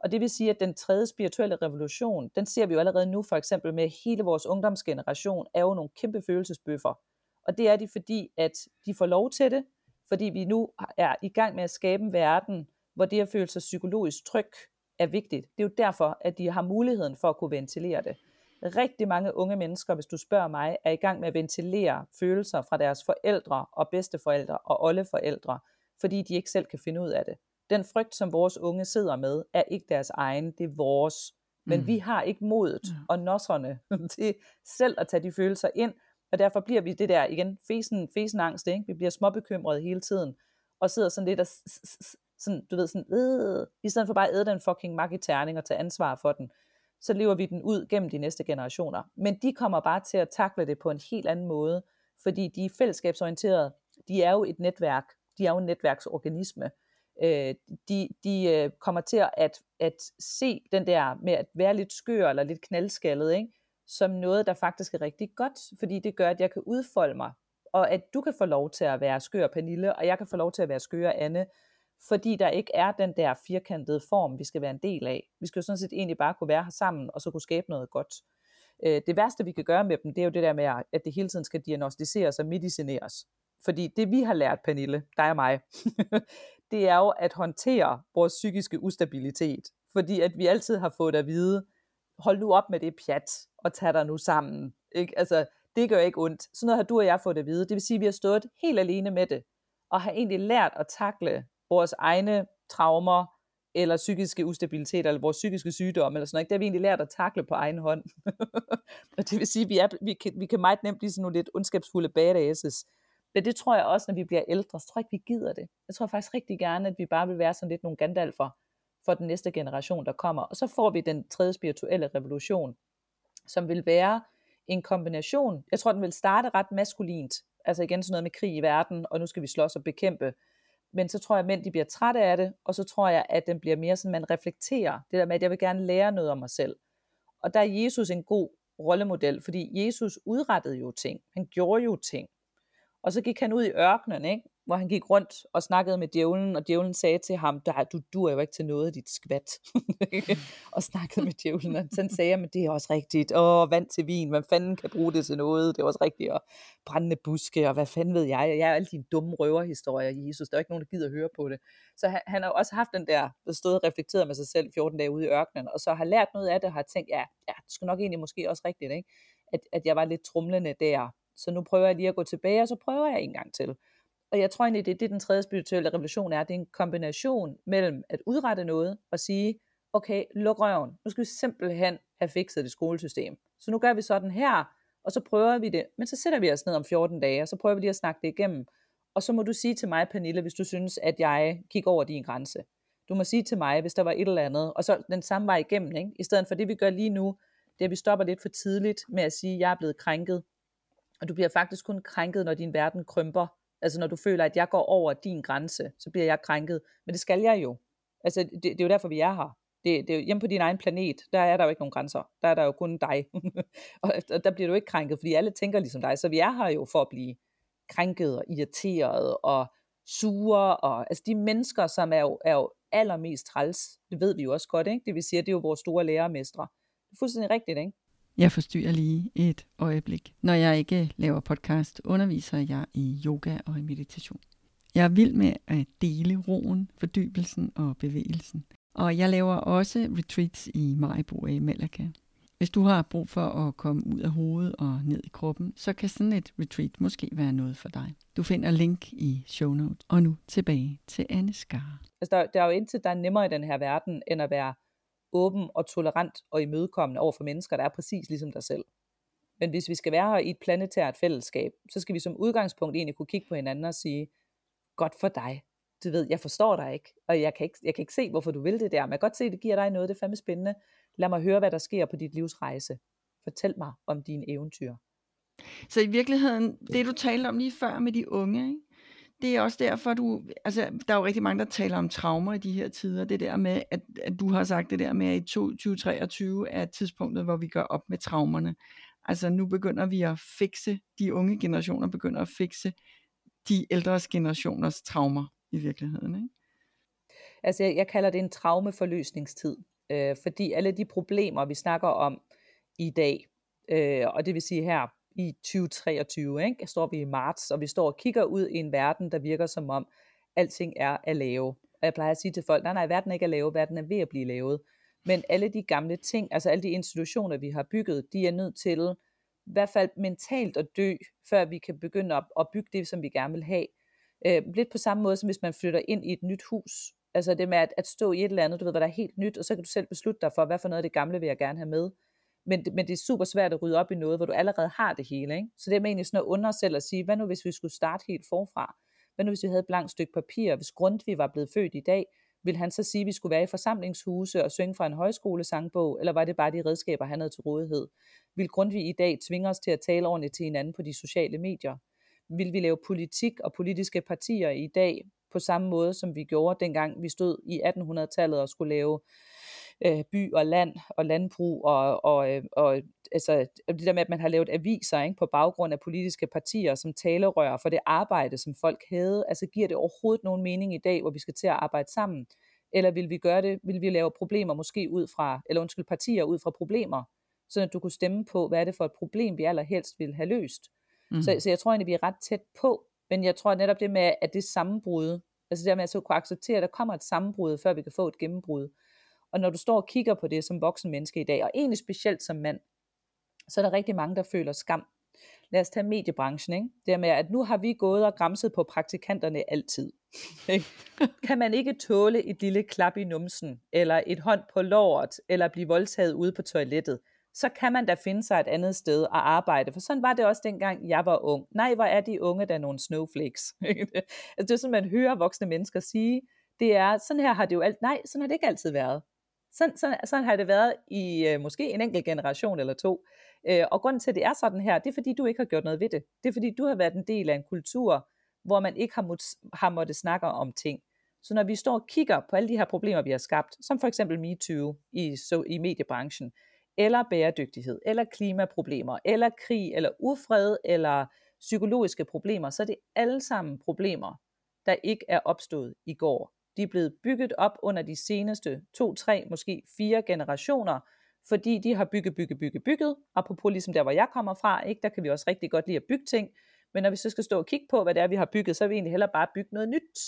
Og det vil sige, at den tredje spirituelle revolution, den ser vi jo allerede nu, for eksempel med hele vores ungdomsgeneration, er jo nogle kæmpe følelsesbøffer. Og det er de, fordi at de får lov til det, fordi vi nu er i gang med at skabe en verden, hvor det at føle sig psykologisk tryg er vigtigt. Det er jo derfor, at de har muligheden for at kunne ventilere det. Rigtig mange unge mennesker, hvis du spørger mig, er i gang med at ventilere følelser fra deres forældre og bedsteforældre og oldeforældre, fordi de ikke selv kan finde ud af det. Den frygt, som vores unge sidder med, er ikke deres egen, det er vores. Men mm. vi har ikke modet mm. og nosserne til selv at tage de følelser ind, og derfor bliver vi det der, igen, fesen, fesen angst, ikke? vi bliver småbekymrede hele tiden, og sidder sådan lidt og, sådan, du ved, sådan, øh, i stedet for bare at æde den fucking makke terning og tage ansvar for den, så lever vi den ud gennem de næste generationer. Men de kommer bare til at takle det på en helt anden måde, fordi de er fællesskabsorienterede, de er jo et netværk, de er jo en netværksorganisme, øh, de, de øh, kommer til at, at se den der med at være lidt skør eller lidt knaldskaldet, ikke? som noget, der faktisk er rigtig godt, fordi det gør, at jeg kan udfolde mig, og at du kan få lov til at være skør Pernille, og jeg kan få lov til at være skør Anne, fordi der ikke er den der firkantede form, vi skal være en del af. Vi skal jo sådan set egentlig bare kunne være her sammen, og så kunne skabe noget godt. Øh, det værste, vi kan gøre med dem, det er jo det der med, at det hele tiden skal diagnostiseres og medicineres. Fordi det, vi har lært, Pernille, dig og mig, det er jo at håndtere vores psykiske ustabilitet. Fordi at vi altid har fået at vide, hold nu op med det pjat, og tag dig nu sammen. Ikke? Altså, det gør ikke ondt. Sådan noget har du og jeg fået at vide. Det vil sige, at vi har stået helt alene med det, og har egentlig lært at takle vores egne traumer, eller psykiske ustabilitet, eller vores psykiske sygdom, eller sådan noget. Det har vi egentlig lært at takle på egen hånd. og det vil sige, at vi, er, vi, kan, vi kan meget nemt blive sådan nogle lidt ondskabsfulde badasses. Men det tror jeg også, når vi bliver ældre, så tror jeg ikke, vi gider det. Jeg tror faktisk rigtig gerne, at vi bare vil være sådan lidt nogle Gandalfer for den næste generation, der kommer. Og så får vi den tredje spirituelle revolution, som vil være en kombination. Jeg tror, den vil starte ret maskulint. Altså igen sådan noget med krig i verden, og nu skal vi slås og bekæmpe. Men så tror jeg, at mænd de bliver trætte af det, og så tror jeg, at den bliver mere sådan, man reflekterer. Det der med, at jeg vil gerne lære noget om mig selv. Og der er Jesus en god rollemodel, fordi Jesus udrettede jo ting. Han gjorde jo ting. Og så gik han ud i ørkenen, ikke? Hvor han gik rundt og snakkede med djævlen, og djævlen sagde til ham, du, du er jo ikke til noget, dit skvat. og snakkede med djævlen, og så sagde men det er også rigtigt. Åh, vand til vin, hvad fanden kan bruge det til noget? Det er også rigtigt, og brændende buske, og hvad fanden ved jeg? Jeg er alle dine dumme røverhistorier, Jesus. Der er ikke nogen, der gider at høre på det. Så han, han har også haft den der, der stod og reflekteret med sig selv 14 dage ude i ørkenen, og så har lært noget af det, og har tænkt, ja, ja det skulle nok egentlig måske også rigtigt, ikke? At, at jeg var lidt trumlende der, så nu prøver jeg lige at gå tilbage, og så prøver jeg en gang til. Og jeg tror egentlig, det er det, den tredje spirituelle revolution er. Det er en kombination mellem at udrette noget og sige, okay, luk røven. Nu skal vi simpelthen have fikset det skolesystem. Så nu gør vi sådan her, og så prøver vi det. Men så sætter vi os ned om 14 dage, og så prøver vi lige at snakke det igennem. Og så må du sige til mig, Pernille, hvis du synes, at jeg kigger over din grænse. Du må sige til mig, hvis der var et eller andet, og så den samme vej igennem, ikke? i stedet for det, vi gør lige nu, det er, at vi stopper lidt for tidligt med at sige, at jeg er blevet krænket, og du bliver faktisk kun krænket, når din verden krymper. Altså når du føler, at jeg går over din grænse, så bliver jeg krænket. Men det skal jeg jo. Altså det, det er jo derfor, vi er her. Det, det er jo hjemme på din egen planet, der er der jo ikke nogen grænser. Der er der jo kun dig. og der bliver du ikke krænket, fordi alle tænker ligesom dig. Så vi er her jo for at blive krænket og irriteret og sure. Og, altså de mennesker, som er jo, er jo allermest træls, det ved vi jo også godt, ikke? Det vil sige, at det er jo vores store lærermestre. Det er fuldstændig rigtigt, ikke? Jeg forstyrrer lige et øjeblik. Når jeg ikke laver podcast, underviser jeg i yoga og i meditation. Jeg er vild med at dele roen, fordybelsen og bevægelsen. Og jeg laver også retreats i Maribo i Malaga. Hvis du har brug for at komme ud af hovedet og ned i kroppen, så kan sådan et retreat måske være noget for dig. Du finder link i show notes. Og nu tilbage til Anne Skar. Altså der, der er jo intet, der er nemmere i den her verden, end at være åben og tolerant og imødekommende over for mennesker, der er præcis ligesom dig selv. Men hvis vi skal være her i et planetært fællesskab, så skal vi som udgangspunkt egentlig kunne kigge på hinanden og sige, godt for dig. Du ved, jeg forstår dig ikke, og jeg kan ikke, jeg kan ikke se, hvorfor du vil det der, men jeg kan godt se, at det giver dig noget, det er fandme spændende. Lad mig høre, hvad der sker på dit livs rejse. Fortæl mig om dine eventyr. Så i virkeligheden, det du talte om lige før med de unge, ikke? Det er også derfor, du, altså, der er jo rigtig mange, der taler om traumer i de her tider. Det der med, at, at du har sagt det der med, at i 2023 er tidspunktet, hvor vi gør op med traumerne. Altså nu begynder vi at fikse, de unge generationer begynder at fikse de ældre generationers traumer i virkeligheden. Ikke? Altså jeg, jeg kalder det en traumeforløsningstid, øh, fordi alle de problemer, vi snakker om i dag, øh, og det vil sige her i 2023. Ikke? Står vi i marts, og vi står og kigger ud i en verden, der virker som om, alting er at lave. Og jeg plejer at sige til folk, nej, nej, verden er ikke at lave, verden er ved at blive lavet. Men alle de gamle ting, altså alle de institutioner, vi har bygget, de er nødt til i hvert fald mentalt at dø, før vi kan begynde at, at bygge det, som vi gerne vil have. Øh, lidt på samme måde, som hvis man flytter ind i et nyt hus. Altså det med at, at stå i et eller andet, du ved, hvad der er helt nyt, og så kan du selv beslutte dig for, hvad for noget af det gamle vil jeg gerne have med. Men, men det er super svært at rydde op i noget, hvor du allerede har det hele. Ikke? Så det er egentlig sådan at under selv at sige, hvad nu hvis vi skulle starte helt forfra? Hvad nu hvis vi havde et blankt stykke papir? Hvis Grundtvig var blevet født i dag, vil han så sige, at vi skulle være i forsamlingshuse og synge fra en højskolesangbog, eller var det bare de redskaber, han havde til rådighed? Vil Grundtvig i dag tvinge os til at tale ordentligt til hinanden på de sociale medier? Vil vi lave politik og politiske partier i dag på samme måde, som vi gjorde dengang vi stod i 1800-tallet og skulle lave øh, by og land og landbrug og, og, øh, og altså, det der med, at man har lavet aviser ikke, på baggrund af politiske partier som talerør for det arbejde, som folk havde. Altså giver det overhovedet nogen mening i dag, hvor vi skal til at arbejde sammen? Eller vil vi gøre det, vil vi lave problemer måske ud fra, eller undskyld, partier ud fra problemer, så du kunne stemme på, hvad er det for et problem, vi allerhelst vil have løst. Mm. Så, så jeg tror egentlig, vi er ret tæt på, men jeg tror netop det med, at det sammenbrud, altså det med at så kunne acceptere, at der kommer et sammenbrud, før vi kan få et gennembrud. Og når du står og kigger på det som voksen menneske i dag, og egentlig specielt som mand, så er der rigtig mange, der føler skam. Lad os tage mediebranchen, ikke? Det med, at nu har vi gået og græmset på praktikanterne altid. Ikke? kan man ikke tåle et lille klap i numsen, eller et hånd på låret, eller blive voldtaget ude på toilettet, så kan man da finde sig et andet sted at arbejde. For sådan var det også dengang, jeg var ung. Nej, hvor er de unge, der er nogle snowflakes. altså, det er sådan, man hører voksne mennesker sige. Det er, sådan her har det jo alt. Nej, sådan har det ikke altid været. Sådan, sådan, sådan har det været i øh, måske en enkelt generation eller to. Øh, og grunden til, at det er sådan her, det er fordi, du ikke har gjort noget ved det. Det er fordi, du har været en del af en kultur, hvor man ikke har, må, har måttet snakke om ting. Så når vi står og kigger på alle de her problemer, vi har skabt, som for eksempel MeToo i, så, i mediebranchen, eller bæredygtighed, eller klimaproblemer, eller krig, eller ufred, eller psykologiske problemer, så er det alle sammen problemer, der ikke er opstået i går. De er blevet bygget op under de seneste to, tre, måske fire generationer, fordi de har bygget, bygget, bygget, bygget. Apropos ligesom der, hvor jeg kommer fra, ikke? der kan vi også rigtig godt lide at bygge ting. Men når vi så skal stå og kigge på, hvad det er, vi har bygget, så vil vi egentlig hellere bare bygge noget nyt.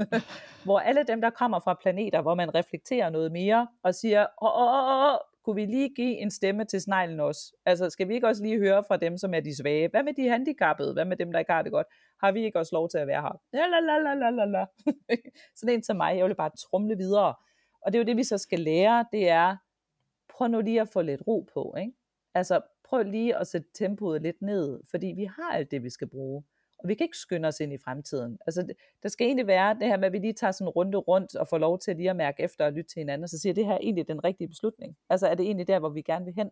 hvor alle dem, der kommer fra planeter, hvor man reflekterer noget mere, og siger, åh, åh, åh, kunne vi lige give en stemme til sneglen også? Altså, skal vi ikke også lige høre fra dem, som er de svage? Hvad med de handicappede? Hvad med dem, der ikke har det godt? Har vi ikke også lov til at være her? Ja, la, la, la, la, la. Sådan en til mig, jeg vil bare trumle videre. Og det er jo det, vi så skal lære, det er, prøv nu lige at få lidt ro på. Ikke? Altså, prøv lige at sætte tempoet lidt ned, fordi vi har alt det, vi skal bruge. Og vi kan ikke skynde os ind i fremtiden. Altså, det, der skal egentlig være det her med, at vi lige tager sådan en runde rundt og får lov til lige at mærke efter og lytte til hinanden, og så siger, det her er egentlig den rigtige beslutning. Altså, er det egentlig der, hvor vi gerne vil hen?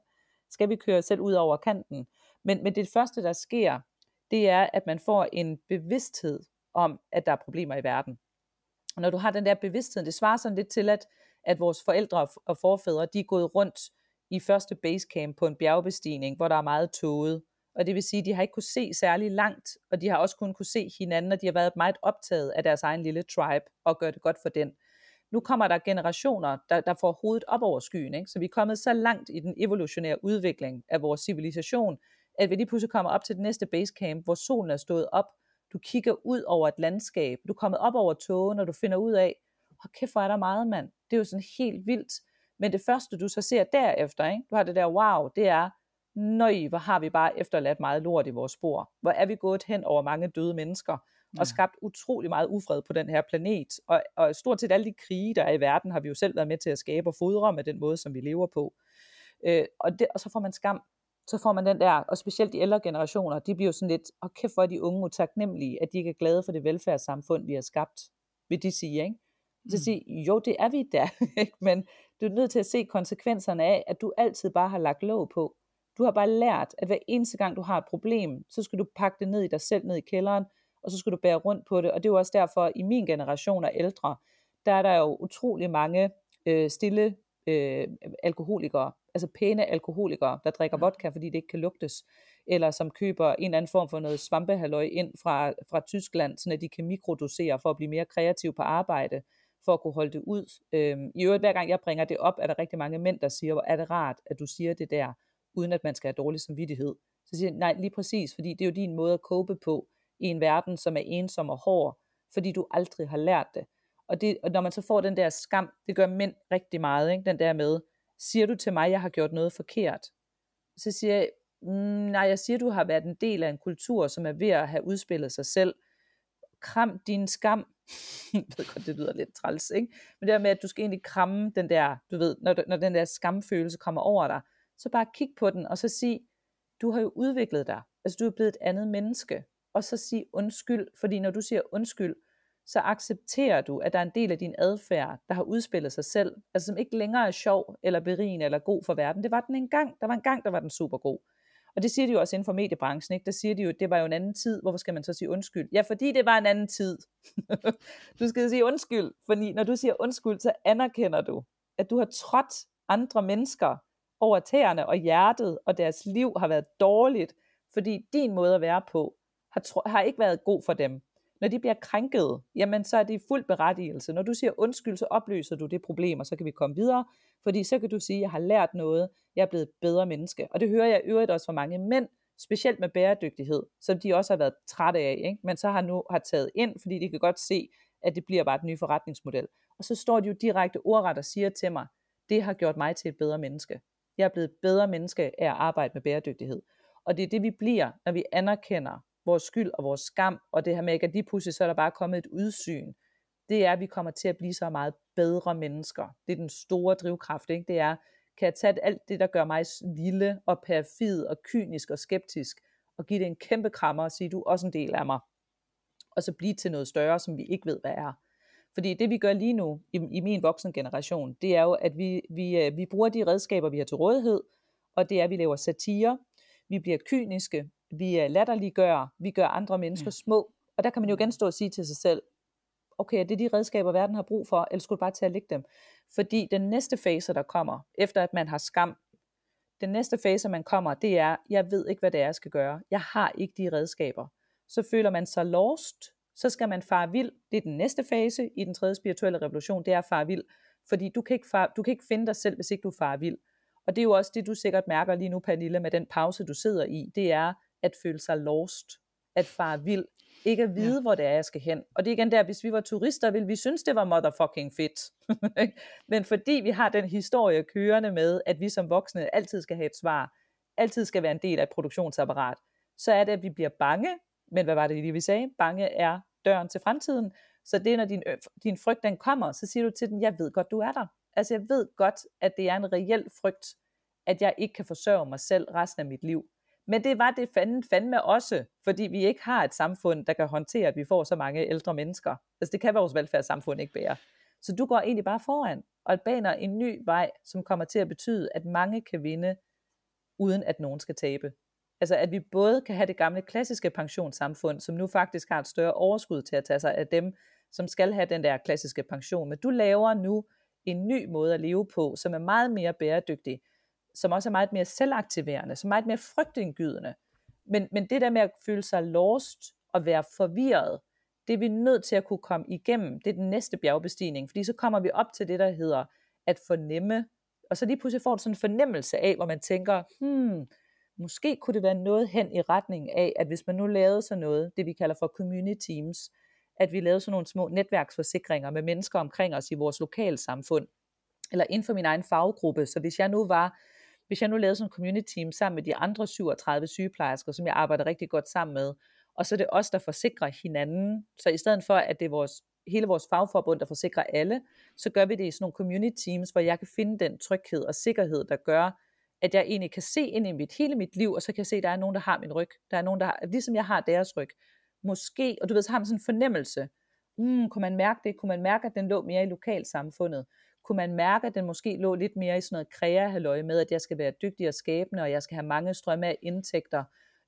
Skal vi køre selv ud over kanten? Men, men det første, der sker, det er, at man får en bevidsthed om, at der er problemer i verden. Og når du har den der bevidsthed, det svarer sådan lidt til, at, at vores forældre og forfædre, de er gået rundt i første basecamp på en bjergbestigning, hvor der er meget tåget. Og det vil sige, at de har ikke kunne se særlig langt, og de har også kun kunne se hinanden, og de har været meget optaget af deres egen lille tribe, og gør det godt for den. Nu kommer der generationer, der, der får hovedet op over skyen. Ikke? Så vi er kommet så langt i den evolutionære udvikling af vores civilisation, at vi lige pludselig kommer op til det næste basecamp, hvor solen er stået op. Du kigger ud over et landskab. Du er kommet op over togen, og du finder ud af, hvor kæft, hvor er der meget, mand. Det er jo sådan helt vildt. Men det første, du så ser derefter, ikke? du har det der wow, det er, nøj, hvor har vi bare efterladt meget lort i vores spor. Hvor er vi gået hen over mange døde mennesker, ja. og skabt utrolig meget ufred på den her planet. Og, og stort set alle de krige, der er i verden, har vi jo selv været med til at skabe og fodre med den måde, som vi lever på. Øh, og, det, og så får man skam. Så får man den der, og specielt de ældre generationer, de bliver jo sådan lidt, og oh, kæft hvor er de unge utaknemmelige, at de ikke er glade for det velfærdssamfund, vi har skabt, vil de sige, ikke? Så mm. sige, jo, det er vi da, men du er nødt til at se konsekvenserne af, at du altid bare har lagt låg på. Du har bare lært, at hver eneste gang du har et problem, så skal du pakke det ned i dig selv, ned i kælderen, og så skal du bære rundt på det. Og det er jo også derfor, i min generation af ældre, der er der jo utrolig mange øh, stille øh, alkoholikere, altså pæne alkoholikere, der drikker vodka, fordi det ikke kan lugtes, eller som køber en eller anden form for noget svampehalløj ind fra, fra Tyskland, så de kan mikrodosere for at blive mere kreativ på arbejde for at kunne holde det ud. Øhm, I øvrigt, hver gang jeg bringer det op, er der rigtig mange mænd, der siger, hvor er det rart, at du siger det der, uden at man skal have dårlig samvittighed. Så siger jeg, nej, lige præcis, fordi det er jo din måde at cope på i en verden, som er ensom og hård, fordi du aldrig har lært det. Og, det, og når man så får den der skam, det gør mænd rigtig meget, ikke? den der med, siger du til mig, jeg har gjort noget forkert? Så siger jeg, mm, nej, jeg siger, du har været en del af en kultur, som er ved at have udspillet sig selv. Kram din skam, jeg ved godt, det lyder lidt træls, ikke? Men det der med, at du skal egentlig kramme den der, du ved, når, når den der skamfølelse kommer over dig, så bare kig på den, og så sig, du har jo udviklet dig. Altså, du er blevet et andet menneske. Og så sig undskyld, fordi når du siger undskyld, så accepterer du, at der er en del af din adfærd, der har udspillet sig selv, altså som ikke længere er sjov, eller berigende, eller god for verden. Det var den engang. Der var en gang, der var den super god. Og det siger de jo også inden for mediebranchen, ikke? Der siger de jo, at det var jo en anden tid. Hvorfor skal man så sige undskyld? Ja, fordi det var en anden tid. du skal sige undskyld, fordi når du siger undskyld, så anerkender du, at du har trådt andre mennesker over tæerne og hjertet, og deres liv har været dårligt, fordi din måde at være på har, har ikke været god for dem. Når de bliver krænket, jamen så er det fuld berettigelse. Når du siger undskyld, så opløser du det problem, og så kan vi komme videre, fordi så kan du sige, at jeg har lært noget, jeg er blevet et bedre menneske. Og det hører jeg øvrigt også fra mange mænd, specielt med bæredygtighed, som de også har været trætte af, ikke? men så har nu har taget ind, fordi de kan godt se, at det bliver bare et nyt forretningsmodel. Og så står de jo direkte ordret og siger til mig, det har gjort mig til et bedre menneske. Jeg er blevet et bedre menneske af at arbejde med bæredygtighed. Og det er det, vi bliver, når vi anerkender vores skyld og vores skam, og det her med ikke, at lige pludselig så er der bare kommet et udsyn. Det er, at vi kommer til at blive så meget bedre mennesker. Det er den store drivkraft, ikke? Det er, kan jeg tage alt det, der gør mig lille og perfid og kynisk og skeptisk, og give det en kæmpe krammer og sige, du er også en del af mig. Og så blive til noget større, som vi ikke ved, hvad er. Fordi det vi gør lige nu i, i min voksen generation, det er jo, at vi, vi, øh, vi bruger de redskaber, vi har til rådighed, og det er, at vi laver satire, vi bliver kyniske, vi øh, latterliggør, vi gør andre mennesker ja. små, og der kan man jo igen stå og sige til sig selv, okay, er det de redskaber, verden har brug for, eller skulle du bare tage at lægge dem? Fordi den næste fase, der kommer, efter at man har skam, den næste fase, man kommer, det er, jeg ved ikke, hvad det er, jeg skal gøre. Jeg har ikke de redskaber. Så føler man sig lost, så skal man fare vild. Det er den næste fase i den tredje spirituelle revolution, det er at fare vild. Fordi du kan, ikke far, du kan ikke finde dig selv, hvis ikke du farer vild. Og det er jo også det, du sikkert mærker lige nu, Pernille, med den pause, du sidder i. Det er at føle sig lost, at fare vild, ikke at vide, ja. hvor det er, jeg skal hen. Og det er igen der, hvis vi var turister, ville vi synes, det var motherfucking fedt. Men fordi vi har den historie kørende med, at vi som voksne altid skal have et svar, altid skal være en del af et produktionsapparat, så er det, at vi bliver bange. Men hvad var det lige, vi sagde? Bange er døren til fremtiden. Så det er, når din, din frygt den kommer, så siger du til den, jeg ved godt, du er der. Altså jeg ved godt, at det er en reel frygt, at jeg ikke kan forsørge mig selv resten af mit liv. Men det var det fanden, fandme også, fordi vi ikke har et samfund, der kan håndtere, at vi får så mange ældre mennesker. Altså det kan vores velfærdssamfund ikke bære. Så du går egentlig bare foran og baner en ny vej, som kommer til at betyde, at mange kan vinde, uden at nogen skal tabe. Altså at vi både kan have det gamle klassiske pensionssamfund, som nu faktisk har et større overskud til at tage sig af dem, som skal have den der klassiske pension. Men du laver nu en ny måde at leve på, som er meget mere bæredygtig, som også er meget mere selvaktiverende, som er meget mere frygtindgydende. Men, men det der med at føle sig lost og være forvirret, det er vi nødt til at kunne komme igennem. Det er den næste bjergbestigning, fordi så kommer vi op til det, der hedder at fornemme, og så lige pludselig får du sådan en fornemmelse af, hvor man tænker, hmm, måske kunne det være noget hen i retning af, at hvis man nu lavede sådan noget, det vi kalder for community teams, at vi lavede sådan nogle små netværksforsikringer med mennesker omkring os i vores lokalsamfund, eller inden for min egen faggruppe. Så hvis jeg nu var hvis jeg nu lavede sådan en community team sammen med de andre 37 sygeplejersker, som jeg arbejder rigtig godt sammen med, og så er det os, der forsikrer hinanden. Så i stedet for, at det er vores, hele vores fagforbund, der forsikrer alle, så gør vi det i sådan nogle community teams, hvor jeg kan finde den tryghed og sikkerhed, der gør, at jeg egentlig kan se ind i mit, hele mit liv, og så kan jeg se, at der er nogen, der har min ryg. Der er nogen, der har, ligesom jeg har deres ryg. Måske, og du ved, så har man sådan en fornemmelse. Mm, kunne man mærke det? Kunne man mærke, at den lå mere i lokalsamfundet? Kunne man mærke, at den måske lå lidt mere i sådan noget krea med, at jeg skal være dygtig og skabende, og jeg skal have mange strømme af indtægter.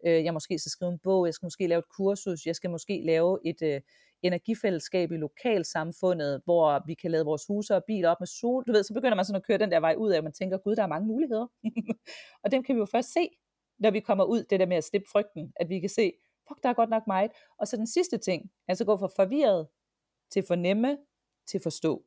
Øh, jeg måske skal skrive en bog, jeg skal måske lave et kursus, jeg skal måske lave et øh, energifællesskab i lokalsamfundet, hvor vi kan lade vores huse og biler op med sol. Du ved, så begynder man sådan at køre den der vej ud af, og man tænker, gud, der er mange muligheder. og dem kan vi jo først se, når vi kommer ud, det der med at slippe frygten, at vi kan se, fuck, der er godt nok meget. Og så den sidste ting, altså gå fra forvirret til fornemme til forstå.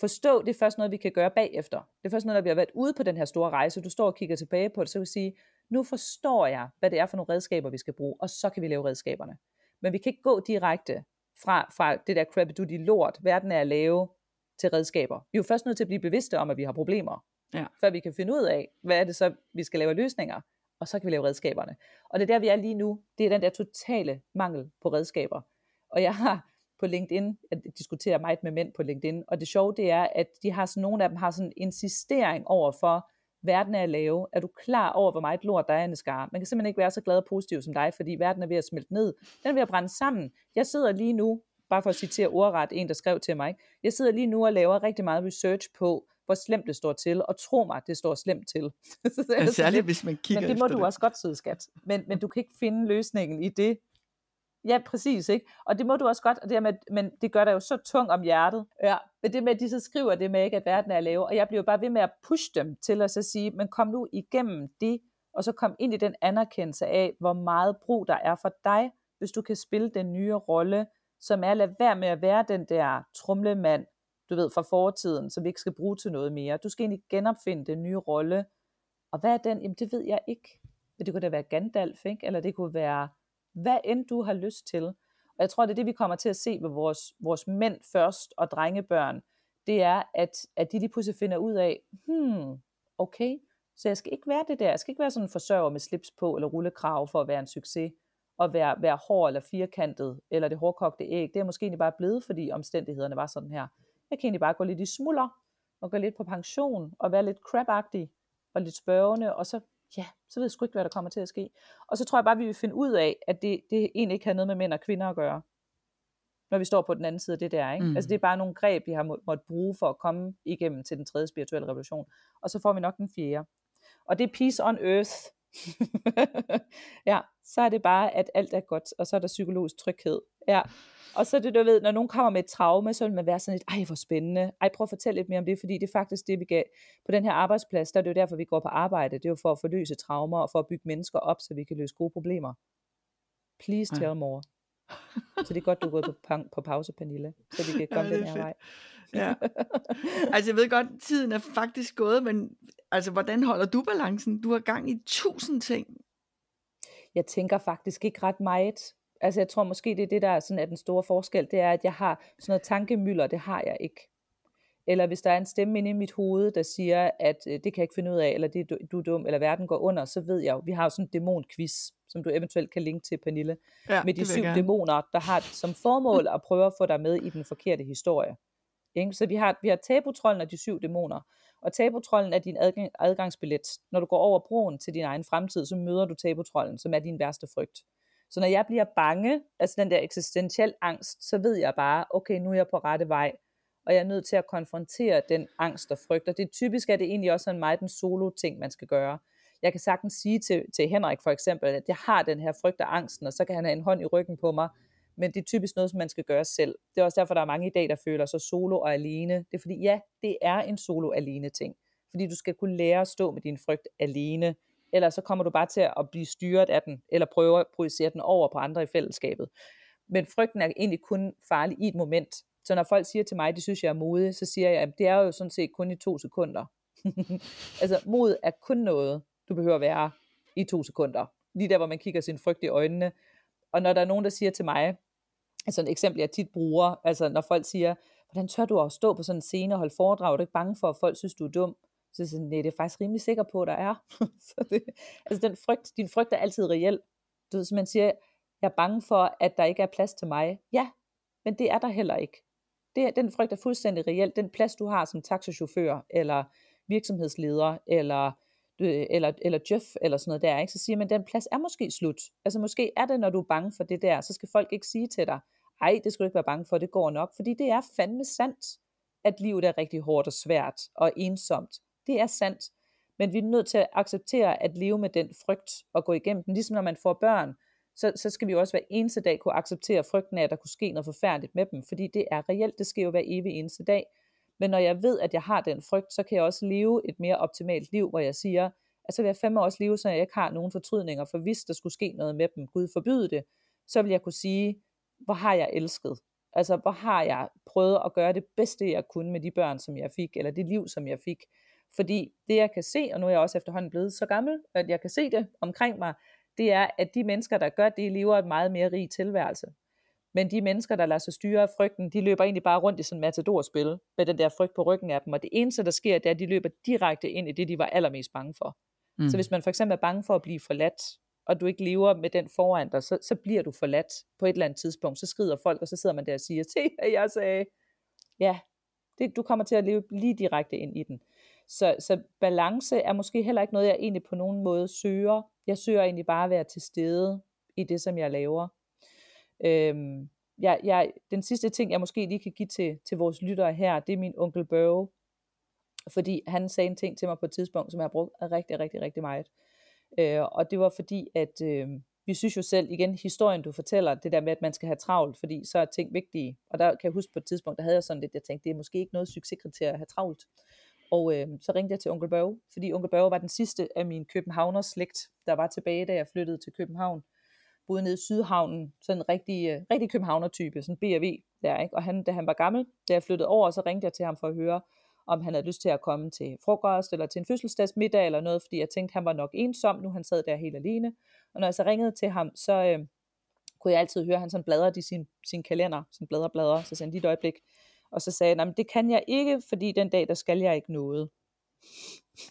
Forstå, det er først noget, vi kan gøre bagefter. Det er først noget, når vi har været ude på den her store rejse, du står og kigger tilbage på det, så vil sige, nu forstår jeg, hvad det er for nogle redskaber, vi skal bruge, og så kan vi lave redskaberne. Men vi kan ikke gå direkte fra, fra det der crap, du de lort, verden er at lave, til redskaber. Vi er jo først nødt til at blive bevidste om, at vi har problemer, ja. før vi kan finde ud af, hvad er det så, vi skal lave løsninger, og så kan vi lave redskaberne. Og det er der, vi er lige nu. Det er den der totale mangel på redskaber. Og jeg har, på LinkedIn, jeg diskuterer meget med mænd på LinkedIn, og det sjove det er, at de har sådan, nogle af dem har sådan en insistering over for, verden er at lave. Er du klar over, hvor meget lort der er, Anne Skar? Man kan simpelthen ikke være så glad og positiv som dig, fordi verden er ved at smelte ned. Den er ved at brænde sammen. Jeg sidder lige nu, bare for at citere ordret, en der skrev til mig, jeg sidder lige nu og laver rigtig meget research på, hvor slemt det står til, og tro mig, det står slemt til. særligt hvis man kigger Men det må du det. også godt, søde skat. Men, men du kan ikke finde løsningen i det. Ja, præcis, ikke? Og det må du også godt, og det med, men det gør dig jo så tung om hjertet. Ja, men det med, at de så skriver det med, ikke, at verden er lav, og jeg bliver bare ved med at pushe dem til at så sige, men kom nu igennem det, og så kom ind i den anerkendelse af, hvor meget brug der er for dig, hvis du kan spille den nye rolle, som er at lade være med at være den der trumlemand, du ved, fra fortiden, som vi ikke skal bruge til noget mere. Du skal egentlig genopfinde den nye rolle. Og hvad er den? Jamen det ved jeg ikke. Men det kunne da være Gandalf, ikke? eller det kunne være, hvad end du har lyst til. Og jeg tror, det er det, vi kommer til at se med vores, vores mænd først og drengebørn. Det er, at, at de lige pludselig finder ud af, hmm, okay, så jeg skal ikke være det der. Jeg skal ikke være sådan en forsørger med slips på eller rullekrav for at være en succes Og være, være hård eller firkantet, eller det hårdkogte æg, det er måske egentlig bare blevet, fordi omstændighederne var sådan her. Jeg kan egentlig bare gå lidt i smuller, og gå lidt på pension, og være lidt crabagtig, og lidt spørgende, og så, ja, så ved jeg sgu ikke, hvad der kommer til at ske. Og så tror jeg bare, vi vil finde ud af, at det, det egentlig ikke har noget med mænd og kvinder at gøre, når vi står på den anden side af det der. Ikke? Mm. Altså det er bare nogle greb, vi har må, måttet bruge for at komme igennem til den tredje spirituelle revolution. Og så får vi nok den fjerde. Og det er peace on earth, ja, så er det bare, at alt er godt, og så er der psykologisk tryghed. Ja. Og så det, du ved, når nogen kommer med et traume, så vil man være sådan lidt, ej, hvor spændende. Ej, prøv at fortælle lidt mere om det, fordi det er faktisk det, vi gav på den her arbejdsplads, der er det jo derfor, vi går på arbejde. Det er jo for at forløse traumer, og for at bygge mennesker op, så vi kan løse gode problemer. Please tell more. Så det er godt, du er gået på, på pause, Pernille, så vi kan komme ja, den her fedt. vej. Ja. Altså jeg ved godt, tiden er faktisk gået, men altså hvordan holder du balancen? Du har gang i tusind ting. Jeg tænker faktisk ikke ret meget. Altså jeg tror måske, det er det, der er, sådan, er den store forskel, det er, at jeg har sådan noget tankemøller, det har jeg ikke. Eller hvis der er en stemme inde i mit hoved, der siger, at øh, det kan jeg ikke finde ud af, eller det, du, du er dum, eller verden går under, så ved jeg jo, vi har jo sådan en dæmonquiz, som du eventuelt kan linke til, Pernille, ja, med de syv dæmoner, der har som formål at prøve at få dig med i den forkerte historie. Ikke? Så vi har, vi har tabutrollen og de syv dæmoner. Og tabutrollen er din adgang, adgangsbillet. Når du går over broen til din egen fremtid, så møder du tabutrollen, som er din værste frygt. Så når jeg bliver bange, altså den der eksistentiel angst, så ved jeg bare, okay, nu er jeg på rette vej, og jeg er nødt til at konfrontere den angst og frygt. Og det er typisk, at det egentlig også er en meget den solo ting, man skal gøre. Jeg kan sagtens sige til, til Henrik for eksempel, at jeg har den her frygt og angsten, og så kan han have en hånd i ryggen på mig, men det er typisk noget, som man skal gøre selv. Det er også derfor, der er mange i dag, der føler sig solo og alene. Det er fordi, ja, det er en solo-alene ting. Fordi du skal kunne lære at stå med din frygt alene, ellers så kommer du bare til at blive styret af den, eller prøve at projicere den over på andre i fællesskabet. Men frygten er egentlig kun farlig i et moment. Så når folk siger til mig, at de synes, jeg er modig, så siger jeg, at det er jo sådan set kun i to sekunder. altså mod er kun noget, du behøver være i to sekunder. Lige der, hvor man kigger sin frygt i øjnene. Og når der er nogen, der siger til mig, altså et eksempel, jeg tit bruger, altså når folk siger, hvordan tør du at stå på sådan en scene og holde foredrag, er du ikke bange for, at folk synes, du er dum? Så jeg sådan, nej, det er faktisk rimelig sikker på, at der er. så det, altså den frygt, din frygt er altid reel. Du ved, så man siger, jeg er bange for, at der ikke er plads til mig. Ja, men det er der heller ikke. Det, den frygt er fuldstændig reel. Den plads, du har som taxachauffør, eller virksomhedsleder, eller eller, eller Jeff, eller sådan noget der, ikke? så siger man, den plads er måske slut. Altså måske er det, når du er bange for det der, så skal folk ikke sige til dig, ej, det skal du ikke være bange for, det går nok, fordi det er fandme sandt, at livet er rigtig hårdt og svært og ensomt. Det er sandt, men vi er nødt til at acceptere at leve med den frygt og gå igennem den, ligesom når man får børn, så, så skal vi jo også hver eneste dag kunne acceptere frygten af, at der kunne ske noget forfærdeligt med dem, fordi det er reelt, det sker jo hver evig eneste dag. Men når jeg ved, at jeg har den frygt, så kan jeg også leve et mere optimalt liv, hvor jeg siger, at så vil jeg fandme også leve, så jeg ikke har nogen fortrydninger, for hvis der skulle ske noget med dem, Gud forbyde det, så vil jeg kunne sige, hvor har jeg elsket? Altså, hvor har jeg prøvet at gøre det bedste, jeg kunne med de børn, som jeg fik, eller det liv, som jeg fik. Fordi det, jeg kan se, og nu er jeg også efterhånden blevet så gammel, at jeg kan se det omkring mig, det er, at de mennesker, der gør det, lever et meget mere rig tilværelse. Men de mennesker, der lader sig styre af frygten, de løber egentlig bare rundt i sådan en matadorspil med den der frygt på ryggen af dem. Og det eneste, der sker, det er, at de løber direkte ind i det, de var allermest bange for. Mm. Så hvis man for eksempel er bange for at blive forladt, og du ikke lever med den foran dig, så, så bliver du forladt på et eller andet tidspunkt. Så skrider folk, og så sidder man der og siger, se jeg sagde. Ja, det, du kommer til at leve lige direkte ind i den. Så, så balance er måske heller ikke noget, jeg egentlig på nogen måde søger. Jeg søger egentlig bare at være til stede i det, som jeg laver. Øhm, jeg, jeg, den sidste ting, jeg måske lige kan give til, til vores lyttere her, det er min onkel Børge. Fordi han sagde en ting til mig på et tidspunkt, som jeg har brugt rigtig, rigtig, rigtig meget. Øh, og det var fordi, at øh, vi synes jo selv, igen, historien du fortæller, det der med, at man skal have travlt, fordi så er ting vigtige. Og der kan jeg huske på et tidspunkt, der havde jeg sådan lidt, jeg tænkte, det er måske ikke noget succeskriterie at have travlt. Og øh, så ringte jeg til onkel Børge, fordi onkel Børge var den sidste af min københavners slægt, der var tilbage, da jeg flyttede til København. Boede nede i Sydhavnen, sådan en rigtig, øh, rigtig københavner-type, sådan B&V der, ikke? Og han, da han var gammel, da jeg flyttede over, så ringte jeg til ham for at høre, om han havde lyst til at komme til frokost eller til en fødselsdagsmiddag eller noget, fordi jeg tænkte, han var nok ensom, nu han sad der helt alene. Og når jeg så ringede til ham, så øh, kunne jeg altid høre, at han sådan bladrede i sin, sin kalender, sådan bladrer, bladrer, så sagde han lige et øjeblik. Og så sagde han, det kan jeg ikke, fordi den dag, der skal jeg ikke noget.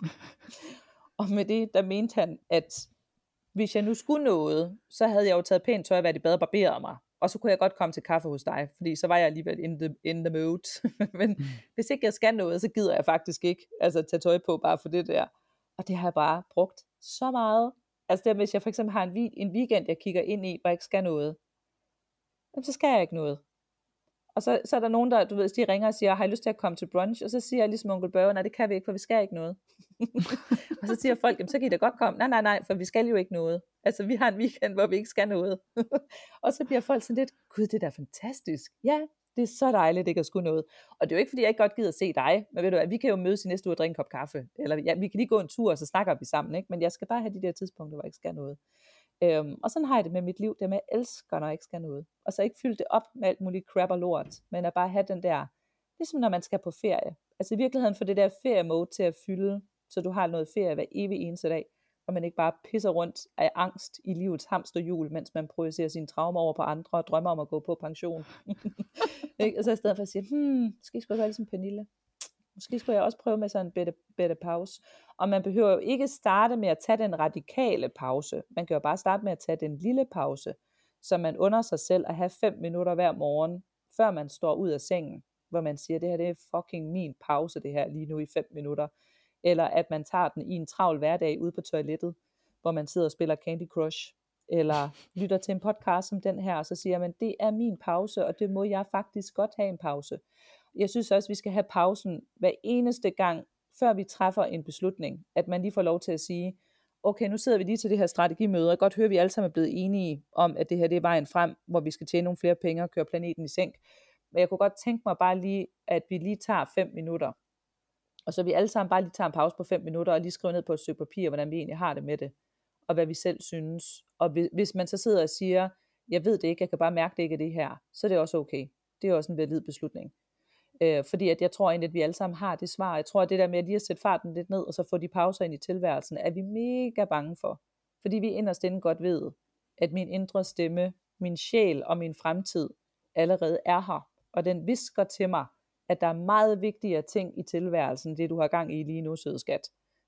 og med det, der mente han, at hvis jeg nu skulle noget, så havde jeg jo taget pænt tøj, været i bad og barberet mig og så kunne jeg godt komme til kaffe hos dig, fordi så var jeg alligevel in the, in the mood. Men mm. hvis ikke jeg skal noget, så gider jeg faktisk ikke altså, tage tøj på bare for det der. Og det har jeg bare brugt så meget. Altså det, hvis jeg for eksempel har en, en weekend, jeg kigger ind i, hvor jeg ikke skal noget, så skal jeg ikke noget. Og så, så er der nogen, der, du ved, de ringer og siger, har I lyst til at komme til brunch? Og så siger jeg ligesom onkel Børge, nej, det kan vi ikke, for vi skal ikke noget. og så siger folk, jamen, så kan I da godt komme. Nej, nej, nej, for vi skal jo ikke noget. Altså, vi har en weekend, hvor vi ikke skal noget. og så bliver folk sådan lidt, gud, det er da fantastisk. Ja, det er så dejligt ikke at skulle noget. Og det er jo ikke, fordi jeg ikke godt gider at se dig, men ved du hvad, vi kan jo mødes i næste uge og drikke en kop kaffe. Eller ja, vi kan lige gå en tur, og så snakker vi sammen. Ikke? Men jeg skal bare have de der tidspunkter, hvor jeg ikke skal noget. Øhm, og sådan har jeg det med mit liv, det med, at jeg elsker, når jeg ikke skal noget. Og så ikke fylde det op med alt muligt crap og lort, men at bare have den der, ligesom når man skal på ferie. Altså i virkeligheden få det der feriemode til at fylde, så du har noget ferie hver evig eneste dag, og man ikke bare pisser rundt af angst i livets hamsterhjul, mens man projicerer sine traumer over på andre og drømmer om at gå på pension. og så i stedet for at sige, hmm, skal I sgu gøre ligesom Pernille? Måske skulle jeg også prøve med sådan en bedre, bedre pause. Og man behøver jo ikke starte med at tage den radikale pause. Man kan jo bare starte med at tage den lille pause, så man under sig selv at have fem minutter hver morgen, før man står ud af sengen, hvor man siger, det her det er fucking min pause, det her lige nu i fem minutter. Eller at man tager den i en travl hverdag ude på toilettet, hvor man sidder og spiller Candy Crush, eller lytter til en podcast som den her, og så siger man, det er min pause, og det må jeg faktisk godt have en pause jeg synes også, at vi skal have pausen hver eneste gang, før vi træffer en beslutning, at man lige får lov til at sige, okay, nu sidder vi lige til det her strategimøde, og godt hører, at vi alle sammen er blevet enige om, at det her det er vejen frem, hvor vi skal tjene nogle flere penge og køre planeten i sænk. Men jeg kunne godt tænke mig bare lige, at vi lige tager fem minutter, og så vi alle sammen bare lige tager en pause på fem minutter, og lige skriver ned på et stykke papir, hvordan vi egentlig har det med det, og hvad vi selv synes. Og hvis man så sidder og siger, jeg ved det ikke, jeg kan bare mærke det ikke af det her, så er det også okay. Det er også en valid beslutning. Øh, fordi at jeg tror egentlig, at vi alle sammen har det svar. Jeg tror, at det der med at lige at sætte farten lidt ned, og så få de pauser ind i tilværelsen, er vi mega bange for. Fordi vi inderst inde godt ved, at min indre stemme, min sjæl og min fremtid allerede er her. Og den visker til mig, at der er meget vigtigere ting i tilværelsen, det du har gang i lige nu, søde skat.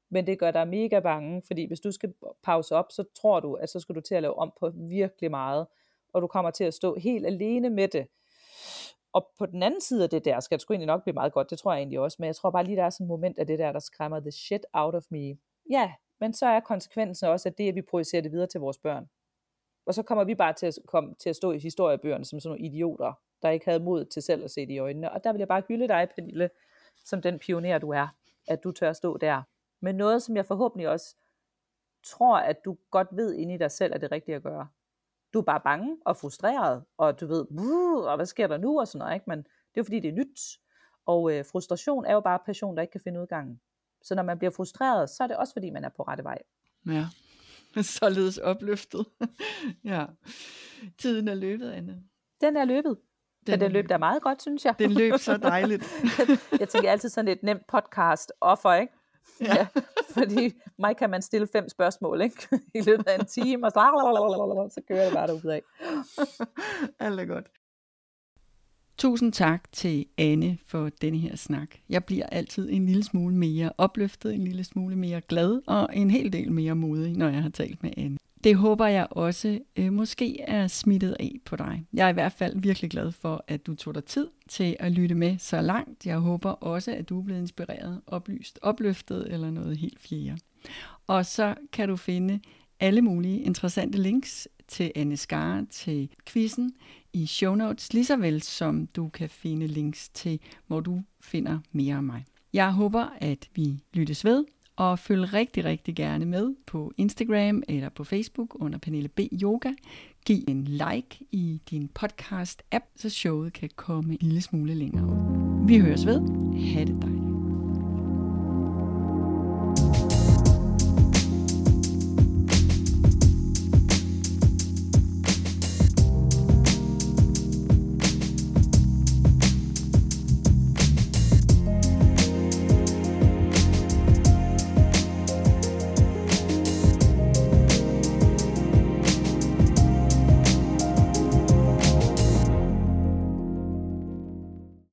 Men det gør dig mega bange, fordi hvis du skal pause op, så tror du, at så skal du til at lave om på virkelig meget, og du kommer til at stå helt alene med det. Og på den anden side af det der, skal det sgu egentlig nok blive meget godt, det tror jeg egentlig også, men jeg tror bare lige, der er sådan et moment af det der, der skræmmer the shit out of me. Ja, men så er konsekvensen også, at det, at vi projicerer det videre til vores børn. Og så kommer vi bare til at, komme, til at stå i historiebøgerne som sådan nogle idioter, der ikke havde mod til selv at se det i øjnene. Og der vil jeg bare hylde dig, Pernille, som den pioner du er, at du tør stå der. Men noget, som jeg forhåbentlig også tror, at du godt ved inde i dig selv, er det rigtige at gøre du er bare bange og frustreret, og du ved, og hvad sker der nu, og sådan noget, ikke? men det er jo fordi, det er nyt. Og øh, frustration er jo bare passion, der ikke kan finde udgangen. Så når man bliver frustreret, så er det også fordi, man er på rette vej. Ja, således opløftet. ja. Tiden er løbet, Anne. Den er løbet. Den, Men den løb der meget godt, synes jeg. Den løb så dejligt. jeg tænker altid sådan et nemt podcast offer, ikke? Ja. ja. Fordi mig kan man stille fem spørgsmål, ikke? I løbet af en time, og så, så kører det bare derud af. Alt er godt. Tusind tak til Anne for denne her snak. Jeg bliver altid en lille smule mere opløftet, en lille smule mere glad og en hel del mere modig, når jeg har talt med Anne det håber jeg også øh, måske er smittet af på dig. Jeg er i hvert fald virkelig glad for, at du tog dig tid til at lytte med så langt. Jeg håber også, at du er blevet inspireret, oplyst, opløftet eller noget helt fjerde. Og så kan du finde alle mulige interessante links til Anne Skar, til quizzen i show notes, lige så vel som du kan finde links til, hvor du finder mere om mig. Jeg håber, at vi lyttes ved, og følg rigtig, rigtig gerne med på Instagram eller på Facebook under Pernille B. Yoga. Giv en like i din podcast-app, så showet kan komme en lille smule længere ud. Vi høres ved. Ha' det dejligt.